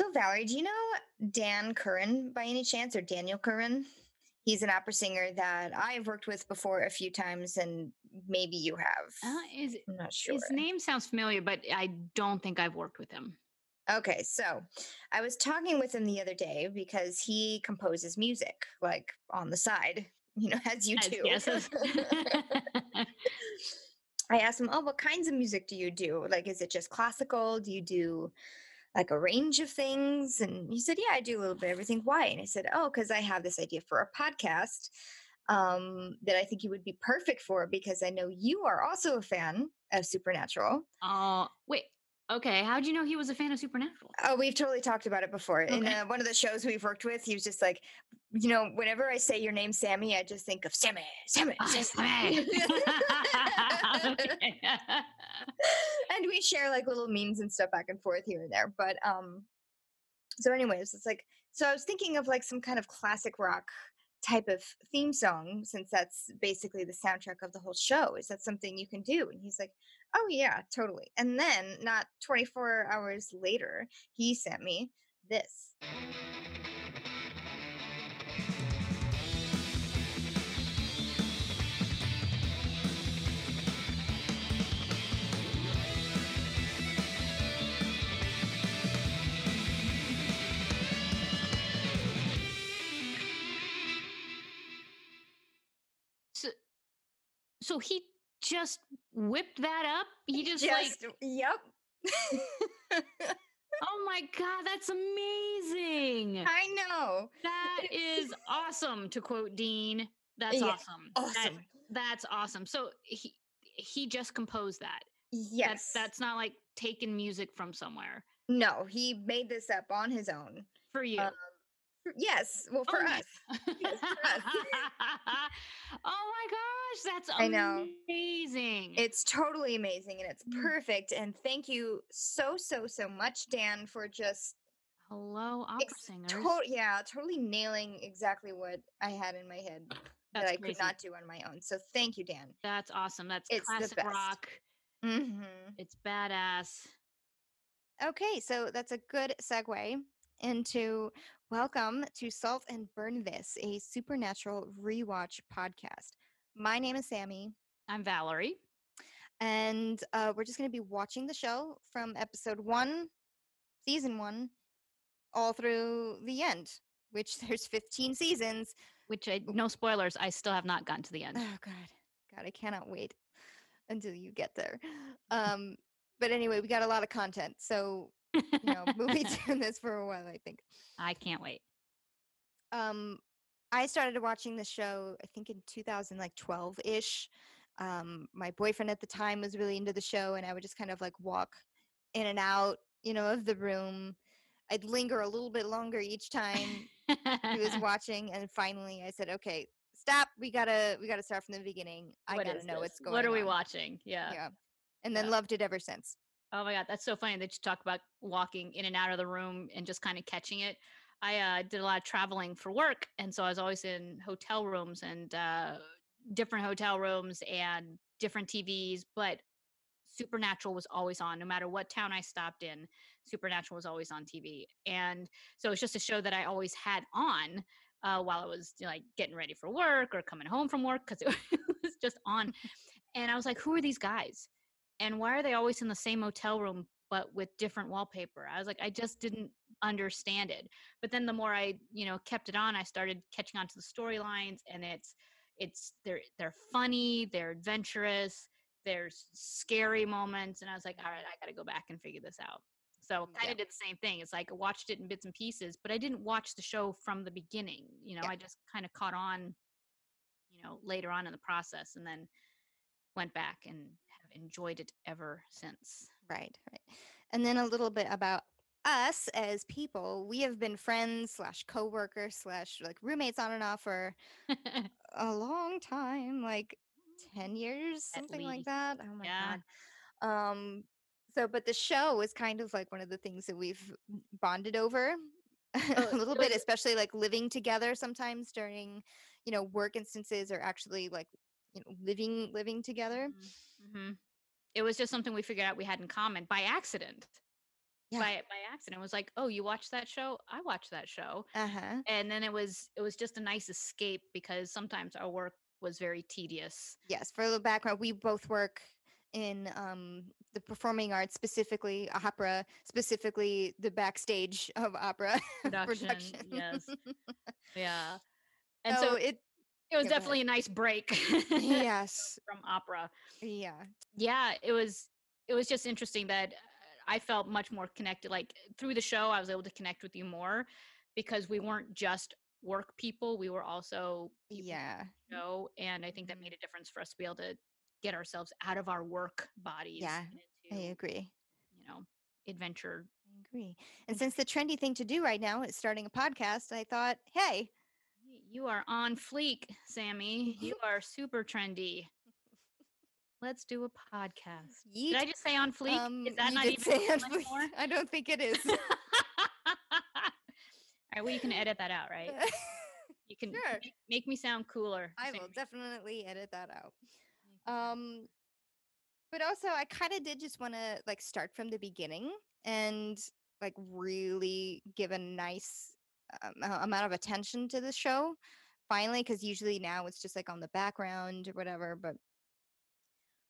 So, Valerie, do you know Dan Curran by any chance, or Daniel Curran? He's an opera singer that I've worked with before a few times, and maybe you have. Uh, is I'm not sure. his name sounds familiar, but I don't think I've worked with him. Okay, so I was talking with him the other day because he composes music like on the side, you know, as you As- do. yes, as- I asked him, "Oh, what kinds of music do you do? Like, is it just classical? Do you do like a range of things?" And he said, "Yeah, I do a little bit of everything." Why? And I said, "Oh, because I have this idea for a podcast um, that I think you would be perfect for because I know you are also a fan of Supernatural. Oh, wait. Okay. How'd you know he was a fan of Supernatural? Oh, we've totally talked about it before. In uh, one of the shows we've worked with, he was just like, you know, whenever I say your name, Sammy, I just think of Sammy, Sammy, Oh, Sammy. Okay. and we share like little memes and stuff back and forth here and there. But um, so anyways, it's like so I was thinking of like some kind of classic rock type of theme song since that's basically the soundtrack of the whole show. Is that something you can do? And he's like, Oh yeah, totally. And then not 24 hours later, he sent me this. So he just whipped that up? He just, like, yep. oh my God, that's amazing. I know. That is awesome, to quote Dean. That's Yeah, awesome. That- Awesome. that's awesome. So he he just composed that. yes. That's that's not like taking music from somewhere no, he made this up on his own. for you. Um, Yes, well for Oh, us. Yes, for us. oh my gosh, that's I know. amazing. It's totally amazing and it's Mm. perfect. And thank you so, so, so much, Dan, for just Hello, opera ex- singers. to- yeah, totally nailing exactly what I had in my head that I crazy. could not do on my own. So thank you, Dan. That's awesome. That's It's classic rock. hmm It's badass. Okay, so that's a good segue into welcome to Salt and Burn This, a supernatural rewatch podcast. My name is Sammy. I'm Valerie. and uh, we're just going to be watching the show from episode one, season one, all through the end. Which there's 15 seasons. Which I no spoilers. I still have not gotten to the end. Oh God, God, I cannot wait until you get there. Um, but anyway, we got a lot of content, so you know we'll be doing this for a while. I think. I can't wait. um i started watching the show i think in 2012 ish um my boyfriend at the time was really into the show and i would just kind of like walk in and out you know of the room i'd linger a little bit longer each time he was watching and finally i said okay stop we gotta we gotta start from the beginning i What gotta know this? what's going What are we on. watching? Yeah. yeah and then Yeah. loved it ever since Oh my god, that's so funny that you talk about walking in and out of the room and just kind of catching it. I uh, did a lot of traveling for work, and so I was always in hotel rooms and uh, different hotel rooms and different TVs. But Supernatural was always on, no matter what town I stopped in. Supernatural was always on TV, and so it's just a show that I always had on uh, while I was you know, like getting ready for work or coming home from work because it was just on. and I was like, "Who are these guys?" And why are they always in the same motel room but with different wallpaper i was like i just didn't understand it but then the more i you know kept it on i started catching on to the storylines and it's it's they're they're funny they're adventurous there's scary moments and i was like all right i gotta go back and figure this out so mm, kind Yeah. of did the same thing it's like i watched it in bits and pieces but i didn't watch the show from the beginning you know Yeah. i just kind of caught on you know later on in the process and then went back and enjoyed it ever since. Right, right. And then a little bit about us as people. We have been friends slash coworkers slash like roommates on and off for a long time, like 10 years, At something like that. Oh my Yeah. god. Um so but the show is kind of like one of the things that we've bonded over Oh, a little bit, especially like living together sometimes during, you know, work instances or actually like you know, living living together. Hmm It was just something we figured out we had in common by accident. Yeah. by by accident. It was like, oh, you watch that show? I watch that show, Uh huh. and then it was it was just a nice escape because sometimes our work was very tedious. Yes. For a little background, we both work in um, the performing arts, specifically opera, specifically the backstage of opera Production, yes. Yeah, and so so it. It was definitely a nice break Yes. from opera. Yeah. yeah it was it was just interesting that uh, i felt much more connected like through the show i was able to connect with you more because we weren't just work people we were also people Yeah. show and i think that Mhm. made a difference for us to be able to get ourselves out of our work bodies Yeah, and I agree. you know adventure I agree. And since the trendy thing to do right now is starting a podcast, I thought, hey, you are on fleek sammy you are super trendy let's do a podcast yeet. did i just say on fleek um, is that not even say cool it, anymore? I don't think it is. All right, well, you can edit that out, right? You can Sure. make, make me sound cooler. I will definitely edit that out. Make me sound- Um, but also, I kind of did just want to like start from the beginning and like really give a nice amount of attention to the show. Finally, because usually now it's just like on the background or whatever. But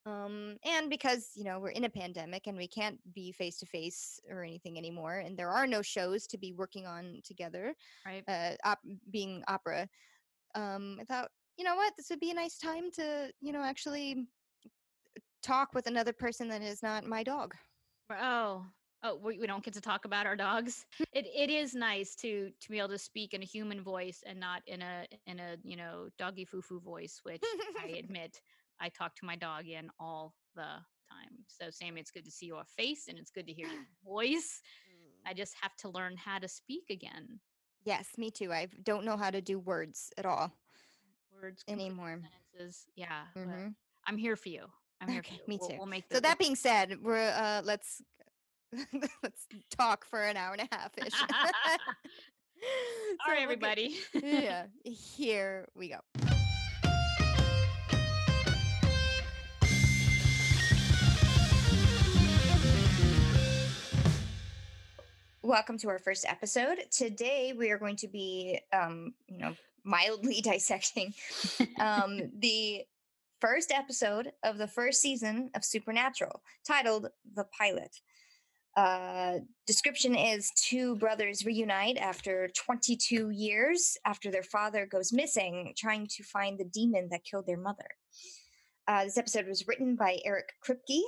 um, and because you know we're in a pandemic and we can't be face to face or anything anymore, and there are no shows to be working on together. right? Uh, op- being opera, um, I thought you know what this would be a nice time to you know actually talk with another person that is not my dog. Oh, oh, we, we don't get to talk about our dogs. It it is nice to to be able to speak in a human voice and not in a in a you know doggy foo foo voice, which I admit I talk to my dog in all the time. So Sammy, it's good to see your face and it's good to hear your voice. I just have to learn how to speak again. Yes, me too. I don't know how to do words at all Words anymore. sentences. Yeah, Mhm. I'm here for you. I'm here Okay, for you. me We'll- too. We'll make So that being said, we're uh let's let's talk for an hour and a half ish. All right, everybody. yeah, here we go. Welcome to our first episode. Today we are going to be, um, you know, mildly dissecting um, the first episode of the first season of Supernatural, titled "The Pilot." Uh, description is two brothers reunite after 22 years after their father goes missing, trying to find the demon that killed their mother. Uh, this episode was written by Eric Kripke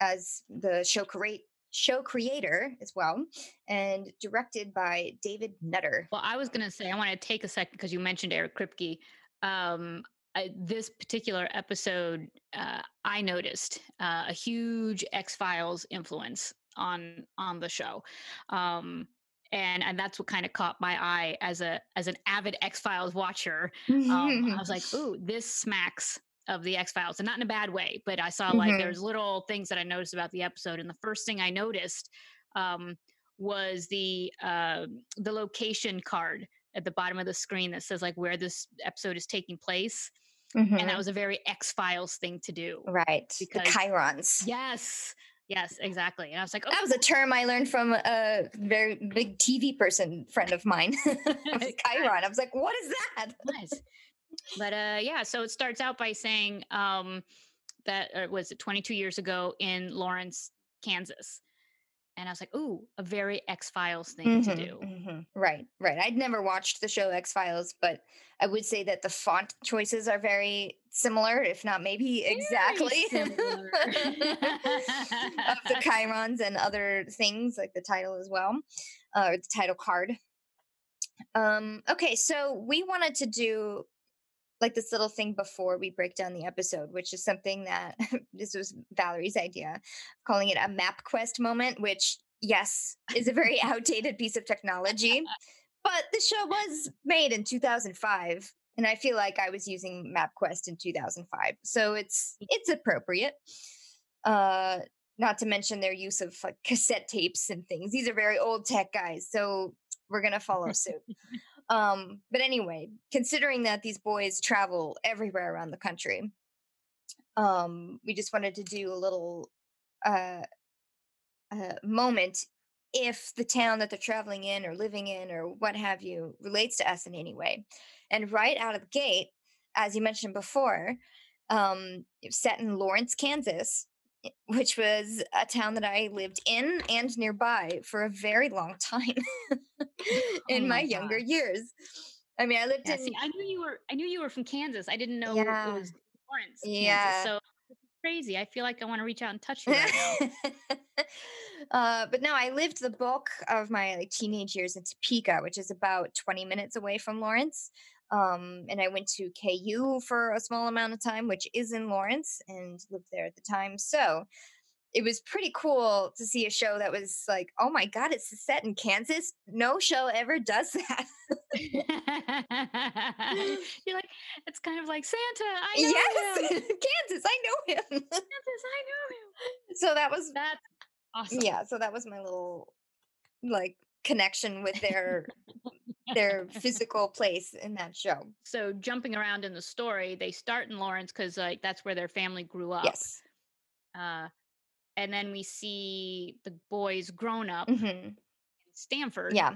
as the show create show creator as well, and directed by David Nutter. Well, I was going to say, I want to take a second because you mentioned Eric Kripke. Um, I, this particular episode, uh, I noticed uh, a huge X Files influence on on the show, um, and and that's what kind of caught my eye as a as an avid X Files watcher. Um, I was like, ooh, this smacks of the X Files, and not in a bad way, but I saw like Mhm. there's little things that I noticed about the episode, and the first thing I noticed um, was the uh, the location card at the bottom of the screen that says like where this episode is taking place, and that was a very X Files thing to do. right. because- the chyrons. Yes, yes, exactly. And I was like, oh, That was a term I learned from a very big TV person friend of mine. Chyron. I was like, what is that? nice. But uh, yeah, so it starts out by saying um, that uh, was it 22 years ago in Lawrence, Kansas, and I was like, ooh, a very X Files thing to Mhm, do. mhm. Right, right. I'd never watched the show X Files, but I would say that the font choices are very similar, if not maybe Very exactly. of the chyrons and other things like the title as well, uh, or the title card. Um, okay, so we wanted to do like this little thing before we break down the episode, which is something that this was Valerie's idea, calling it a map quest moment, which yes, is a very outdated piece of technology. But the show was made in 2005, and I feel like I was using MapQuest in 2005, so it's it's appropriate. Uh, not to mention their use of like cassette tapes and things. These are very old tech guys, so we're gonna follow suit. Um, but anyway, considering that these boys travel everywhere around the country, um, we just wanted to do a little uh, uh, moment if the town that they're traveling in or living in or what have you relates to us in any way. And right out of the gate, as you mentioned before, um, set in Lawrence, Kansas, which was a town that I lived in and nearby for a very long time in oh my, my younger years. I mean, I lived yeah, in. See, I knew you were. I knew you were from Kansas. I didn't know yeah. it was Lawrence, Kansas. Yeah. So crazy. I feel like I want to reach out and touch you right now. uh, but no, I lived the bulk of my like teenage years in Topeka, which is about 20 minutes away from Lawrence. Um, and I went to KU for a small amount of time, which is in Lawrence, and lived there at the time. So it was pretty cool to see a show that was like, oh my god, it's set in Kansas. No show ever does that. You're like, it's kind of like Santa. I know yes, him. Kansas. I know him. Kansas. I know him. So that was that's awesome. Yeah. So that was my little like connection with their their physical place in that show. So jumping around in the story, they start in Lawrence because like that's where their family grew up. Yes. Uh, and then we see the boys grown up mm-hmm. in Stanford. Yeah.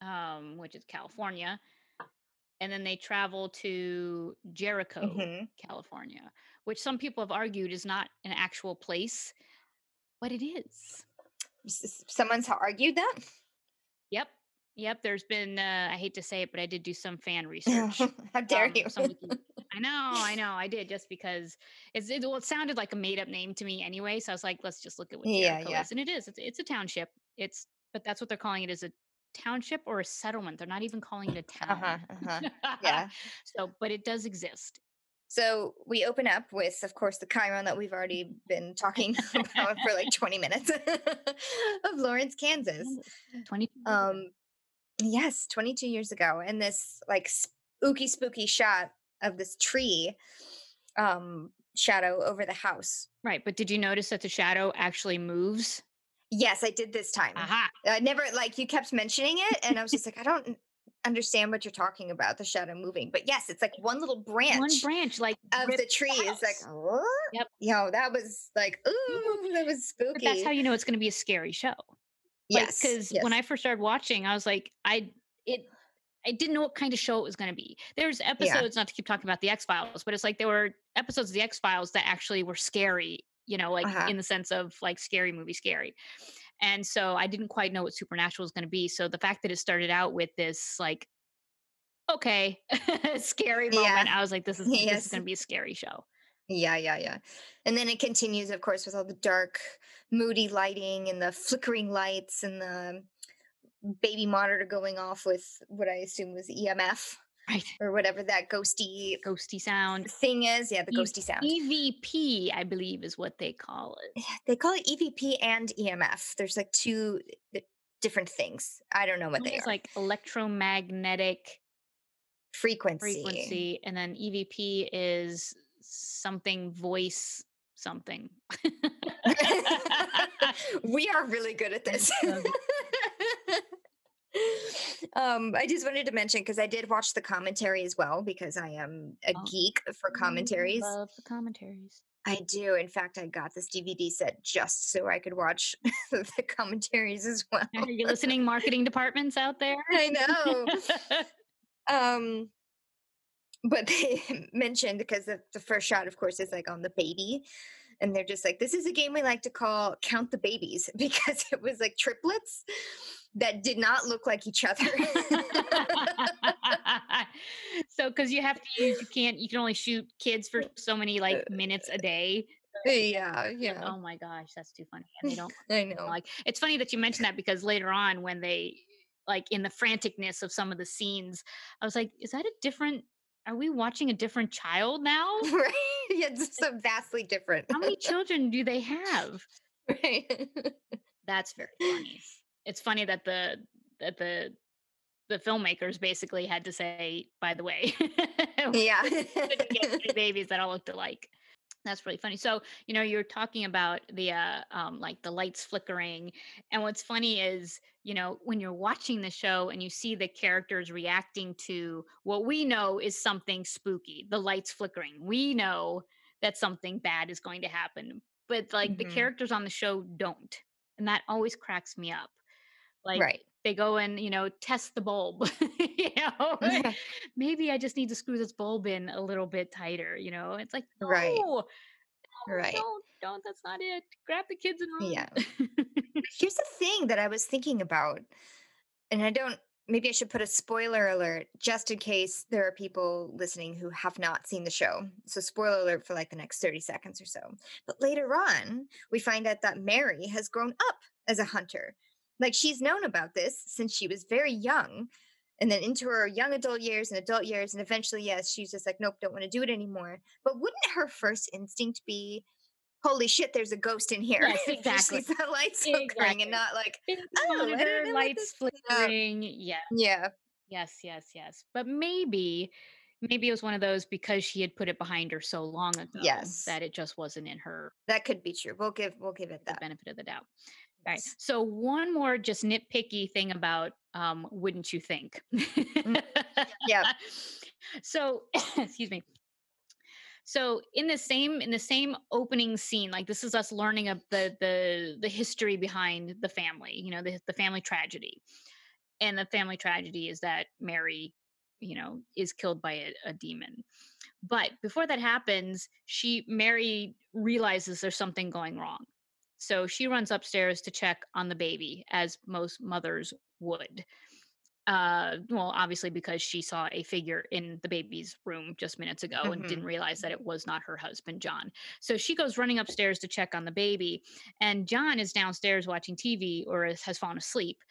Um, which is California. And then they travel to Jericho, mm-hmm. California, which some people have argued is not an actual place, but it is. Someone's argued that? Yep. Yep. There's been, uh, I hate to say it, but I did do some fan research. How dare um, you? I know, I know, I did just because it's it, well, it sounded like a made up name to me anyway. So I was like, let's just look at what yeah, Jericho yeah. is, and it is. It's it's a township. It's but that's what they're calling it is a township or a settlement. They're not even calling it a town. Uh-huh, uh-huh. Yeah. so, but it does exist. So we open up with, of course, the chyron that we've already been talking about for like 20 minutes of Lawrence, Kansas. 20. Um, yes, 22 years ago. And this like spooky, spooky shot of this tree um, shadow over the house. Right. But did you notice that the shadow actually moves? Yes, I did this time. Aha. I never like you kept mentioning it, and I was just like, I don't understand what you're talking about. The shadow moving, but yes, it's like one little branch. One branch, like of the tree, is like, oh, yep. You know, that was like, ooh, that was spooky. But that's how you know it's going to be a scary show. Yes, because yes. when I first started watching, I was like, I it I didn't know what kind of show it was going to be. There's episodes, yeah. not to keep talking about the X Files, but it's like there were episodes of the X Files that actually were scary, you know, like uh-huh. in the sense of like scary movie scary. And so I didn't quite know what Supernatural was going to be. So the fact that it started out with this like, okay, scary moment, yeah. I was like, this is yes. this is going to be a scary show. Yeah, yeah, yeah. And then it continues, of course, with all the dark, moody lighting and the flickering lights and the baby monitor going off with what I assume was EMF. Right. Or whatever that ghosty ghosty sound thing is. Yeah, the ghosty sound. EVP, I believe, is what they call it. They call it EVP and EMF. There's like two different things. I don't know what they are. It's like electromagnetic frequency. Frequency. And then EVP is something voice something. we are really good at this. um, I just wanted to mention because I did watch the commentary as well because I am a oh, geek for commentaries. I love the commentaries. I do. In fact, I got this DVD set just so I could watch the commentaries as well. Are you listening, marketing departments out there? I know. um, but they mentioned because the, the first shot, of course, is like on the baby and they're just like this is a game we like to call count the babies because it was like triplets that did not look like each other. So because you have to use you can't you can only shoot kids for so many like minutes a day. Yeah yeah. oh my gosh that's too funny and they don't i know. like it's funny that you mentioned that because later on when they like in the franticness of some of the scenes i was like is that a different are we watching a different child now? right. Yeah, it's so vastly different. How many children do they have? Right. That's very funny. It's funny that the that the the filmmakers basically had to say, by the way, yeah, babies that all looked alike. That's really funny. So, you know, you're talking about the uh um like the lights flickering. And what's funny is, you know, when you're watching the show and you see the characters reacting to what we know is something spooky, the lights flickering. We know that something bad is going to happen. But like mm-hmm. the characters on the show don't. and that always cracks me up. Like right. They go and you know test the bulb. you know, maybe I just need to screw this bulb in a little bit tighter. You know, it's like no, right. no, Right. don't, don't. That's not it. Grab the kids and run. Yeah. Here's the thing that I was thinking about, and I don't, maybe I should put a spoiler alert just in case there are people listening who have not seen the show. So, spoiler alert for like the next 30 seconds or so. But later on, we find out that Mary has grown up as a hunter. Like she's known about this since she was very young. And then into her young adult years and adult years. And eventually, yes, she's just like, nope, don't want to do it anymore. But wouldn't her first instinct be, holy shit, there's a ghost in here. Yes, exactly. the lights flickering and not like, Oh, monitor, lights flickering. Yeah. yeah, Yes, yes, yes. But maybe, maybe it was one of those because she had put it behind her so long ago Yes. that it just wasn't in her that could be true. We'll give we'll give it the that. benefit of the doubt. Right. So one more just nitpicky thing about um, wouldn't you think? yeah. So excuse me. So in the same in the same opening scene, like this is us learning of the the the history behind the family, you know, the the family tragedy. And the family tragedy is that Mary, you know, is killed by a, a demon. But before that happens, she Mary realizes there's something going wrong. So she runs upstairs to check on the baby, as most mothers would. Uh, well, obviously because she saw a figure in the baby's room just minutes ago and Mhm. didn't realize that it was not her husband, John. So she goes running upstairs to check on the baby, and John is downstairs watching TV or is, has fallen asleep,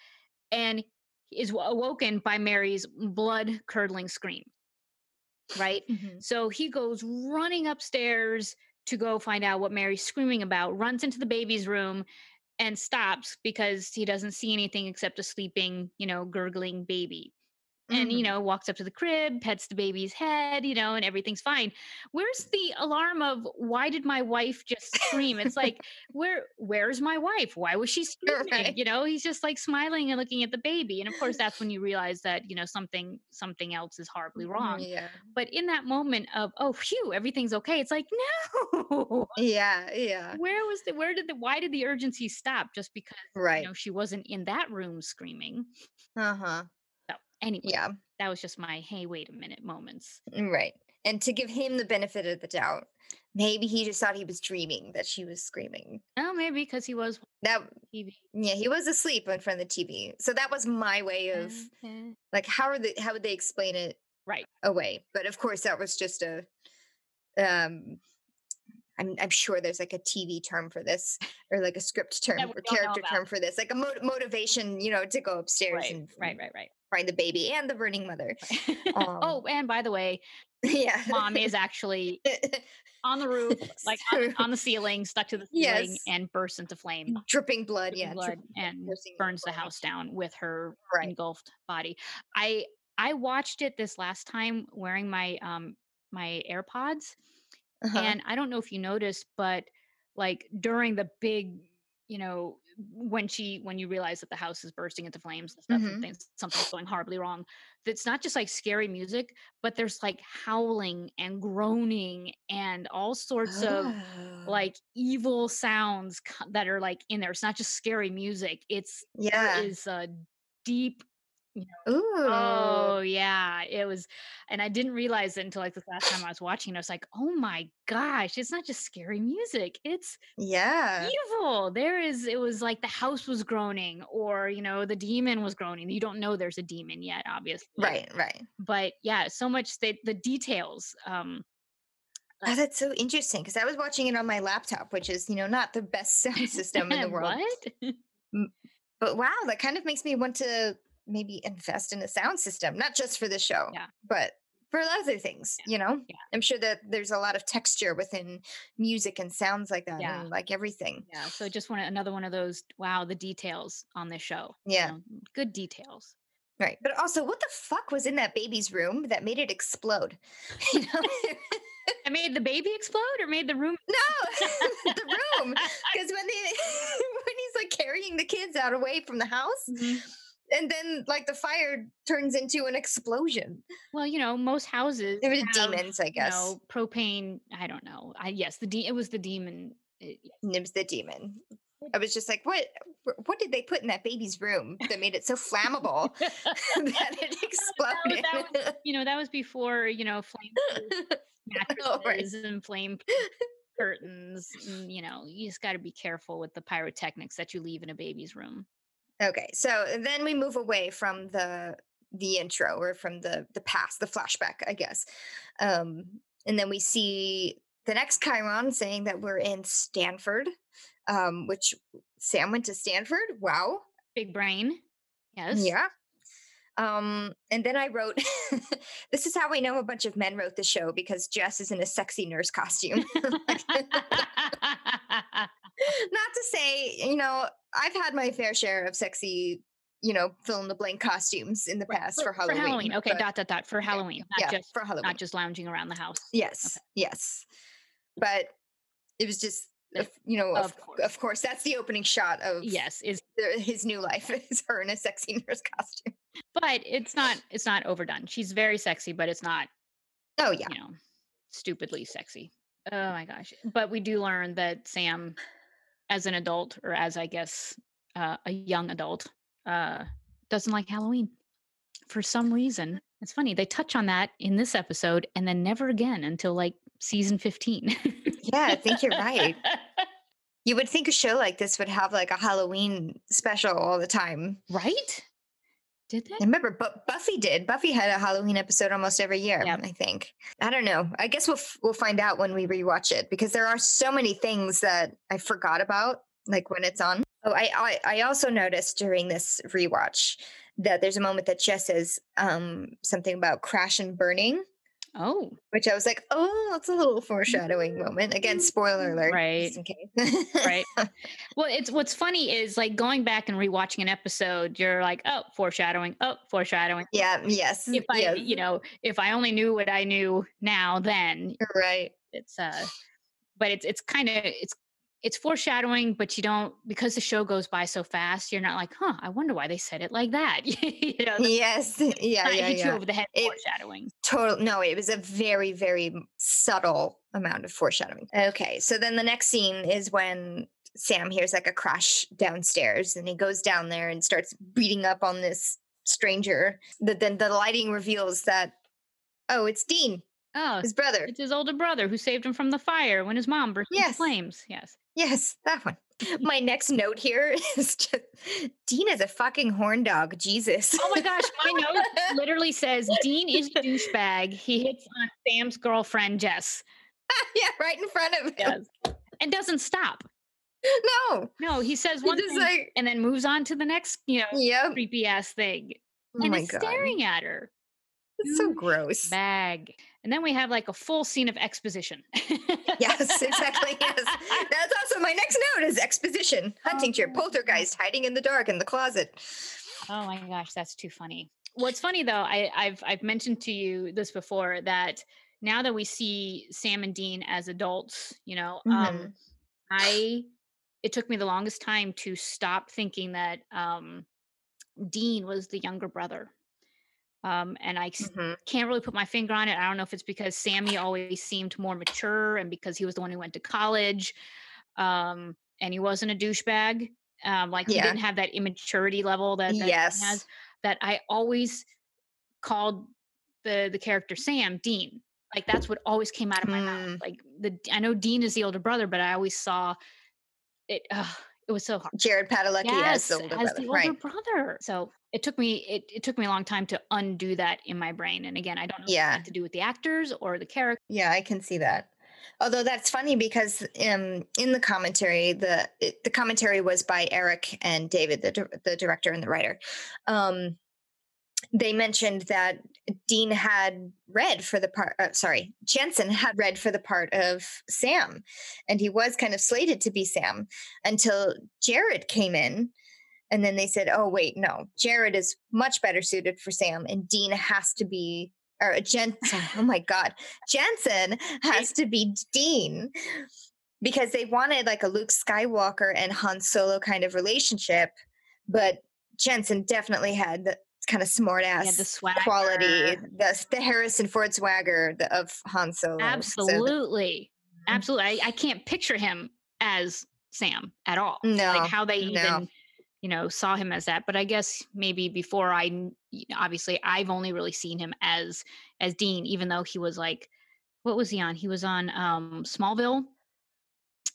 and is awoken by Mary's blood curdling scream. Right. Mhm. So he goes running upstairs to go find out what Mary's screaming about, runs into the baby's room and stops because he doesn't see anything except a sleeping, you know, gurgling baby. And, you Mhm. know, walks up to the crib, pets the baby's head, you know, and everything's fine. Where's the alarm of why did my wife just scream? It's like, where where's my wife? Why was she screaming? Right. You know, he's just like smiling and looking at the baby. And of course that's when you realize that, you know, something something else is horribly wrong. Yeah. But in that moment of, oh phew, everything's okay, it's like, no. Yeah. Yeah. Where was the where did the why did the urgency stop just because Right. you know she wasn't in that room screaming? Uh-huh. Anyway, Yeah. that was just my hey, wait a minute moments. Right. And to give him the benefit of the doubt, maybe he just thought he was dreaming that she was screaming. Oh, maybe because he was That TV. yeah, he was asleep in front of the TV. So that was my way of Okay. like how are they how would they explain it Right. away? But of course that was just a um I'm, I'm sure there's like a TV term for this, or like a script term or character term for this, like a mot- motivation, you know, to go upstairs Right, and right, right, right. find the baby and the burning mother. Um, oh, and by the way, yeah, mom is actually on the roof, like on, on the ceiling, stuck to the ceiling, Yes. and bursts into flame. dripping blood. dripping Yeah, blood dripping and burns the flame. house down with her Right. engulfed body. I I watched it this last time wearing my um my AirPods Uh-huh. and I don't know if you noticed but like during the big you know when she when you realize that the house is bursting into flames and stuff Mhm. and things something's going horribly wrong it's not just like scary music but there's like howling and groaning and all sorts of Oh. like evil sounds that are like in there. It's not just scary music. It's yeah. is a deep. Ooh. Oh yeah, it was, and I didn't realize it until like the last time I was watching. it. I was like, oh my gosh, it's not just scary music. It's yeah. evil. There is. It was like the house was groaning, or you know, the demon was groaning. You don't know there's a demon yet, obviously. Right. Right. But yeah, so much the the details. Um, Oh, that's so interesting because I was watching it on my laptop, which is, you know, not the best sound system in the world. What? But wow, that kind of makes me want to maybe invest in a sound system, not just for the show, Yeah. but for other things, you know? Yeah. I'm sure that there's a lot of texture within music and sounds like that Yeah. and like everything. Yeah, so just want another one of those. Wow, the details on this show. you Yeah. know, good details. Right. But also, what the fuck was in that baby's room that made it explode? You know? I made the baby explode, or made the room. no, the room. Because when they when he's like carrying the kids out away from the house, Mhm. And then like the fire turns into an explosion. Well, you know, most houses There were demons, I you guess. know, propane. I don't know. I yes, the de- it was the demon. Eh, it, And it the demon. I was just like, what? What did they put in that baby's room that made it so flammable that it exploded? That was, that was, you know, that was before you know flame mattresses Oh, right. and flame curtains. And, you know, you just got to be careful with the pyrotechnics that you leave in a baby's room. Okay, so then we move away from the the intro or from the the past, the flashback, I guess. Um, and then we see the next chyron saying that we're in Stanford, um, which Sam went to Stanford. Wow. Big brain. Yes. Yeah. Um, and then I wrote, this is how we know a bunch of men wrote the show because Jess is in a sexy nurse costume. Not to say, you know, I've had my fair share of sexy, you know, fill in the blank costumes in the past for, Halloween. Okay, but- dot dot dot for Halloween, not yeah, just for Halloween. not just lounging around the house. yes, yes. But it was just, if- you know, of, of course. of course, that's the opening shot of Yes, is his new life is her in a sexy nurse costume. But it's not it's not overdone. She's very sexy, but it's not Oh yeah, you know stupidly sexy. Oh my gosh! But we do learn that Sam, as an adult or as I guess uh, a young adult, uh, doesn't like Halloween for some reason. It's funny they touch on that in this episode and then never again until like season fifteen. yeah. I think you're right. You would think a show like this would have like a Halloween special all the time. right? Did they? I remember but Buffy did. Buffy had a Halloween episode almost every year, Yep. I think. I don't know. I guess we'll f- we'll find out when we rewatch it because there are so many things that I forgot about like when it's on. Oh, I I, I also noticed during this rewatch that there's a moment that Jess says um, something about crash and burning, Oh, which I was like, oh, that's a little foreshadowing moment. Again, spoiler alert, Right. just in case. right. well, it's what's funny is like going back and rewatching an episode, you're like, oh, foreshadowing, oh, foreshadowing. yeah. Yes. If I, yes, you know, if I only knew what I knew now, then you're right. it's uh but it's it's kind of it's it's foreshadowing but you don't because the show goes by so fast you're not like huh i wonder why they said it like that you know Yes. Yeah. Yeah. hit you Yeah. over the head It- foreshadowing total no it was a very very subtle amount of foreshadowing okay so then the next scene is when sam hears like a crash downstairs and he goes down there and starts beating up on this stranger that then the lighting reveals that oh it's dean oh his brother it's his older brother who saved him from the fire when his mom burst into flames yes yes that one. My next note here is just dean is a fucking horn dog jesus. Oh my gosh my note literally says dean is a douchebag. He hits on sam's girlfriend jess. Yeah right in front of him. Yes. And doesn't stop. No. No he says one thing like and then moves on to the next you know yep. creepy ass thing. Oh and my is god. staring at her. It's so gross. Bag. And then we have like a full scene of exposition. Yes, exactly. Yes. That's also my next note is exposition. Hunting to your Oh. poltergeist hiding in the dark in the closet. Oh my gosh, that's too funny. What's funny though, I, I've I've mentioned to you this before that now that we see Sam and Dean as adults, you know, um, Mhm. I it took me the longest time to stop thinking that um, Dean was the younger brother. Um, and I Mhm. can't really put my finger on it. I don't know if it's because Sammy always seemed more mature and because he was the one who went to college, um, and he wasn't a douchebag. Um, like he didn't have that immaturity level that, that Yes. has. That I always called the the character Sam Dean. Like that's what always came out of my mouth. Mm. Like the I know Dean is the older brother, but I always saw it. Uh, it was so hard Jared Padalecki as the older as brother. the older right. brother. So it took me it, it took me a long time to undo that in my brain. And again, I don't know Yeah. to do with the actors or the character. Yeah, I can see that. Although that's funny because um, in the commentary, the it, the commentary was by Eric and David, the the director and the writer. Um, they mentioned that Dean had read for the part. Uh, sorry, Jensen had read for the part of Sam, and he was kind of slated to be Sam until Jared came in. And then they said, "Oh wait, no. Jared is much better suited for Sam, and Dean has to be or Jensen. Oh my God, Jensen has to be Dean because they wanted like a Luke Skywalker and Han Solo kind of relationship, but Jensen definitely had kind of smart ass swag quality, the the Harrison Ford swagger the, of Han Solo. Absolutely. Mhm. Absolutely. I, I can't picture him as Sam at all. No, like how they no. even you know saw him as that. But I guess maybe before I obviously I've only really seen him as as Dean, even though he was like what was he on? He was on um Smallville,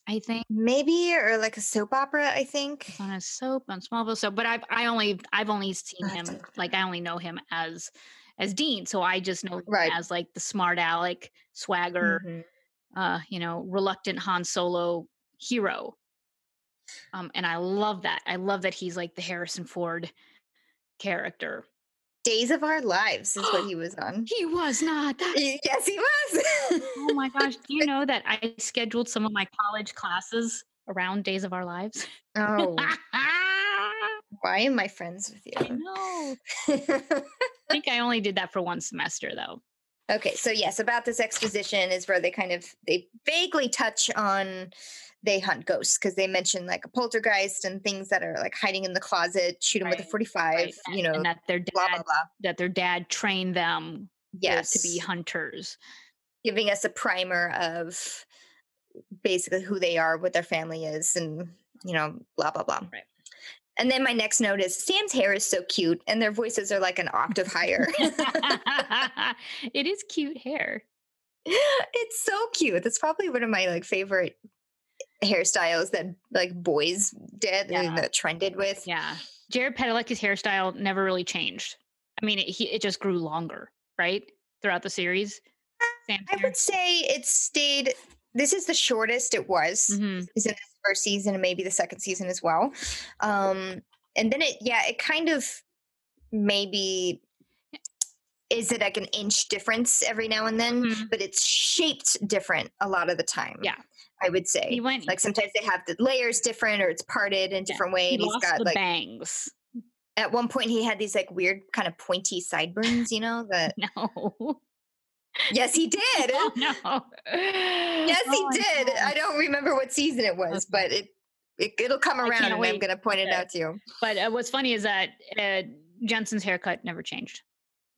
I think. maybe or like a soap opera. I think. on a soap on Smallville. So, but I've I only I've only seen him like I only know him as as Dean. So I just know him Right. as like the smart aleck, swagger, Mhm. uh, you know, reluctant Han Solo hero. Um, and I love that. I love that he's like the Harrison Ford character. Days of Our Lives is what he was on. He was not. That, yes, he was. oh my gosh! Do you know that I scheduled some of my college classes around Days of Our Lives? oh, why am I friends with you? I know. I think I only did that for one semester though. Okay, so yes, about this exposition is where they kind of they vaguely touch on they hunt ghosts because they mention like a poltergeist and things that are like hiding in the closet, shoot them with a 45, Right, you know, and that their dad blah blah blah. that their dad trained them Yes, to be hunters. giving us a primer of basically who they are, what their family is, and you know, blah blah blah. Right. And then my next note is Sam's hair is so cute, and their voices are like an octave higher. it is cute hair. it's so cute. That's probably one of my like favorite hairstyles that like boys did Yeah. and that trended with. Yeah. Jared Padalecki's hairstyle never really changed. I mean, it, he, it just grew longer, right? Throughout the series. Uh, Sam's I hair. would say it stayed. This is the shortest it was. Mhm. Is in this first season and maybe the second season as well. Um, and then it, yeah, it kind of maybe is it like an inch difference every now and then, Mhm. but it's shaped different a lot of the time. Yeah. I would say. He went like sometimes they have the layers different or it's parted in a Yeah, different way he and he's lost got the like bangs. at one point he had these like weird kind of pointy sideburns you know that No. Yes he did oh, no. yes he Oh, my did God. i don't remember what season it was but it, it it'll come around and i'm gonna point it out to you But uh, what's funny is that uh, Jensen's haircut never changed.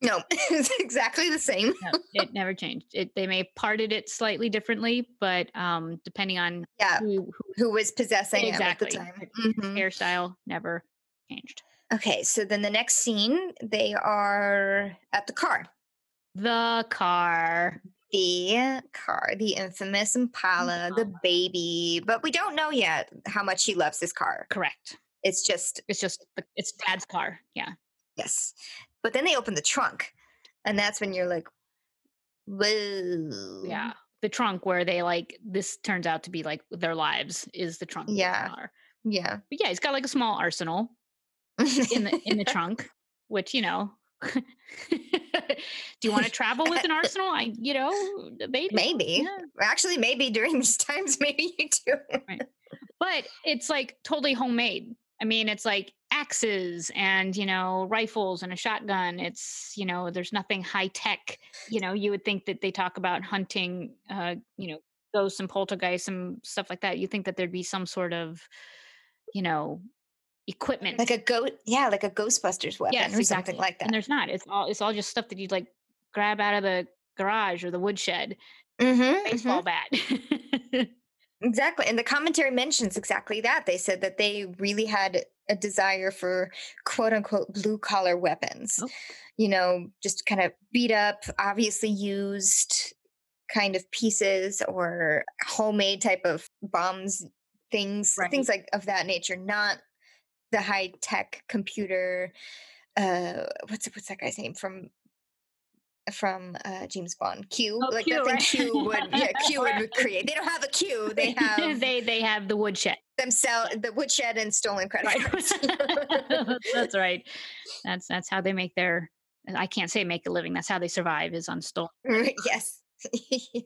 no it's exactly the same No, it never changed. It they may have parted it slightly differently, but um, depending on yeah who, who who was possessing exactly him at the time Mhm. hairstyle never changed. okay so then the next scene they are at the car The car. the car, the infamous mm. Impala, the baby, but we don't know yet how much he loves this car. Correct. It's just It's just the, it's dad's car. Yeah. yes. But then they open the trunk, and that's when you're like, "Whoa!" Yeah. The trunk where they like this turns out to be like their lives is the trunk. the Yeah. car. yeah. But yeah, he's got like a small arsenal in the in the trunk, which you know. Do you want to travel with an arsenal? I, you know, maybe. maybe. Yeah. Actually, maybe during these times, maybe you do. But it's like totally homemade. I mean, it's like axes and you know rifles and a shotgun. It's you know, there's nothing high tech. You know, you would think that they talk about hunting, uh, you know, ghosts and poltergeists and stuff like that. You think that there'd be some sort of, you know, equipment like a goat, yeah, like a Ghostbusters weapon Yes, or exactly. something like that. And there's not. It's all it's all just stuff that you'd like grab out of the garage or the woodshed. Mm-hmm, Baseball bat. Exactly. And the commentary mentions exactly that. They said that they really had a desire for quote unquote blue collar weapons. Oh. You know, just kind of beat up, obviously used kind of pieces or homemade type of bombs, things, Right. things like of that nature, not the high tech computer. Uh, what's what's that guy's name from from uh, James Bond? Q, Oh, like Q, nothing right. Q would yeah Q would create. They don't have a Q. They have they they have the woodshed. themselves the woodshed and stolen credit cards. that's right. That's that's how they make their I can't say make a living. That's how they survive is on stolen. Yes. yes.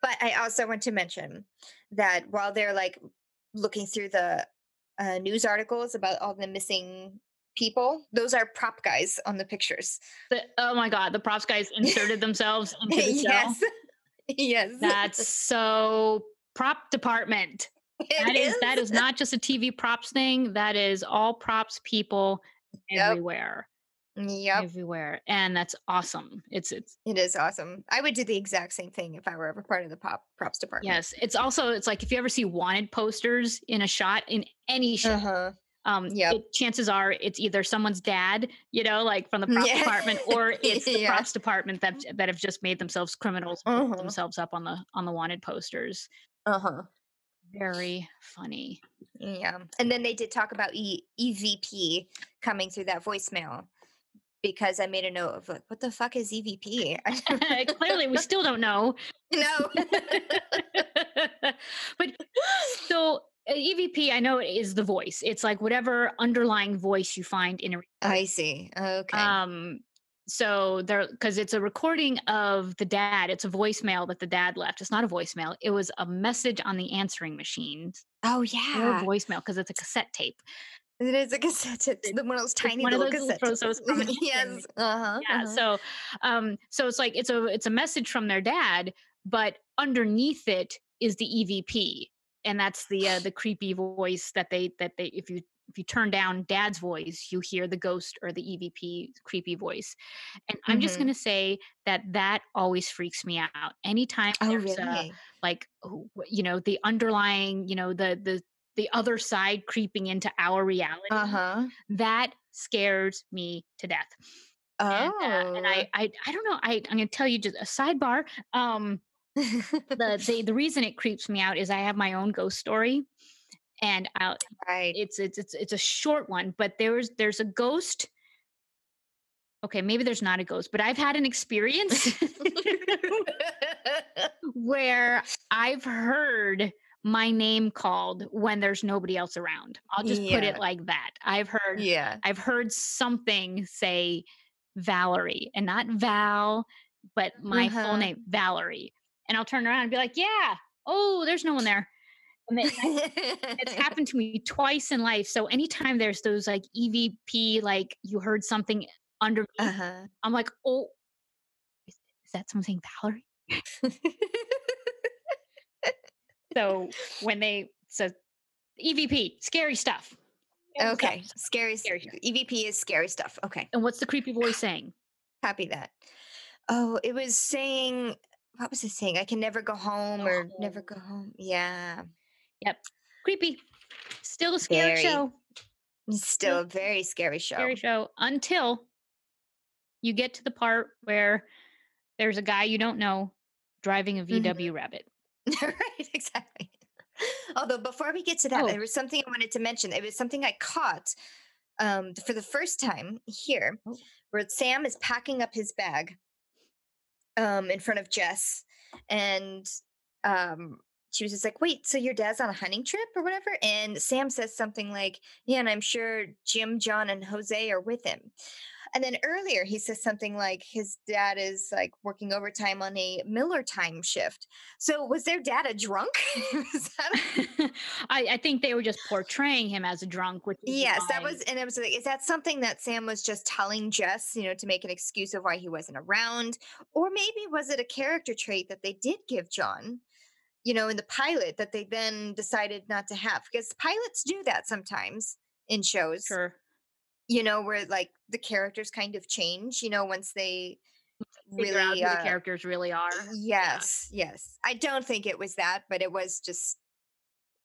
But I also want to mention that while they're like looking through the uh, news articles about all the missing people, those are prop guys on the pictures. The, oh my god, the props guys inserted themselves into the show. yes. yes. That's so prop department. It That is that is not just a TV props thing. That is all props people Yep. everywhere. Yep. everywhere, and that's awesome. It's it's It is awesome. I would do the exact same thing if I were ever part of the pop props department. yes. It's also it's like if you ever see wanted posters in a shot in any shot. Uh-huh. um it, chances are it's either someone's dad you know like from the props Yeah. department or it's the Yeah. props department that that have just made themselves criminals Uh-huh. themselves up on the on the wanted posters Uh-huh. very funny Yeah. And then they did talk about e- EVP coming through that voicemail because I made a note of like, what the fuck is EVP? clearly we still don't know no. but so uh, evp i know is the voice it's like whatever underlying voice you find in a I see. Okay. Um, so there, because it's a recording of the dad. It's a voicemail that the dad left. It's not a voicemail. It was a message on the answering machine oh or yeah. voicemail because it's a cassette tape. It is a cassette. It's the, one of those tiny one of little those little cassettes. photos yes. Uh-huh. Yeah. uh-huh. So, um, so it's like it's a it's a message from their dad, but underneath it is the EVP, and that's the uh, the creepy voice that they that they if you if you turn down dad's voice, you hear the ghost or the EVP creepy voice. And I'm just Mhm. going to say that that always freaks me out. Anytime Oh there's a, like you know the underlying, you know the the the other side creeping into our reality, Uh-huh. that scares me to death. Oh. And, uh, and I, I I don't know. I I'm going to tell you just a sidebar. Um the, the the reason it creeps me out is I have my own ghost story. And I'll, right. it's it's it's it's a short one but there's there's a ghost okay maybe there's not a ghost but i've had an experience where i've heard my name called when there's nobody else around i'll just put it like that i've heard yeah. i've heard something say valerie and not val but my full Uh-huh. name valerie and i'll turn around and be like yeah oh there's no one there then it's happened to me twice in life. So anytime there's those like EVP, like you heard something under me, uh-huh. I'm like, oh, is, is that something Valerie? So when they so EVP, scary stuff. Scary stuff. okay. Scary. Scary stuff. EVP is scary stuff. Okay. And what's the creepy voice saying? Copy that. Oh, it was saying what was it saying? I can never go home Go or never go oh. home. Yeah. Yep. Creepy. Still a scary Very. show. Still a very scary show. Scary show until you get to the part where there's a guy you don't know driving a. VW mm-hmm. Rabbit. right, exactly. Although before we get to that, Oh. there was something I wanted to mention. It was something I caught um, for the first time here, Oh. where Sam is packing up his bag um, in front of Jess, and um, she was just like, "Wait, so your dad's on a hunting trip or whatever?" And Sam says something like, "Yeah, and I'm sure Jim, John, and Jose are with him." And then earlier he says something like his dad is like working overtime on a Miller time shift. So was their dad a drunk? I, I think they were just portraying him as a drunk, which yes, that was, and it was like, is that something that Sam was just telling Jess, you know, to make an excuse of why he wasn't around? Or maybe was it a character trait that they did give John, you know, in the pilot that they then decided not to have? Because pilots do that sometimes in shows, sure. You know, where like the characters kind of change, you know, once they Figure out really who uh, the characters really are. Yes, yes. I don't think it was that, but it was just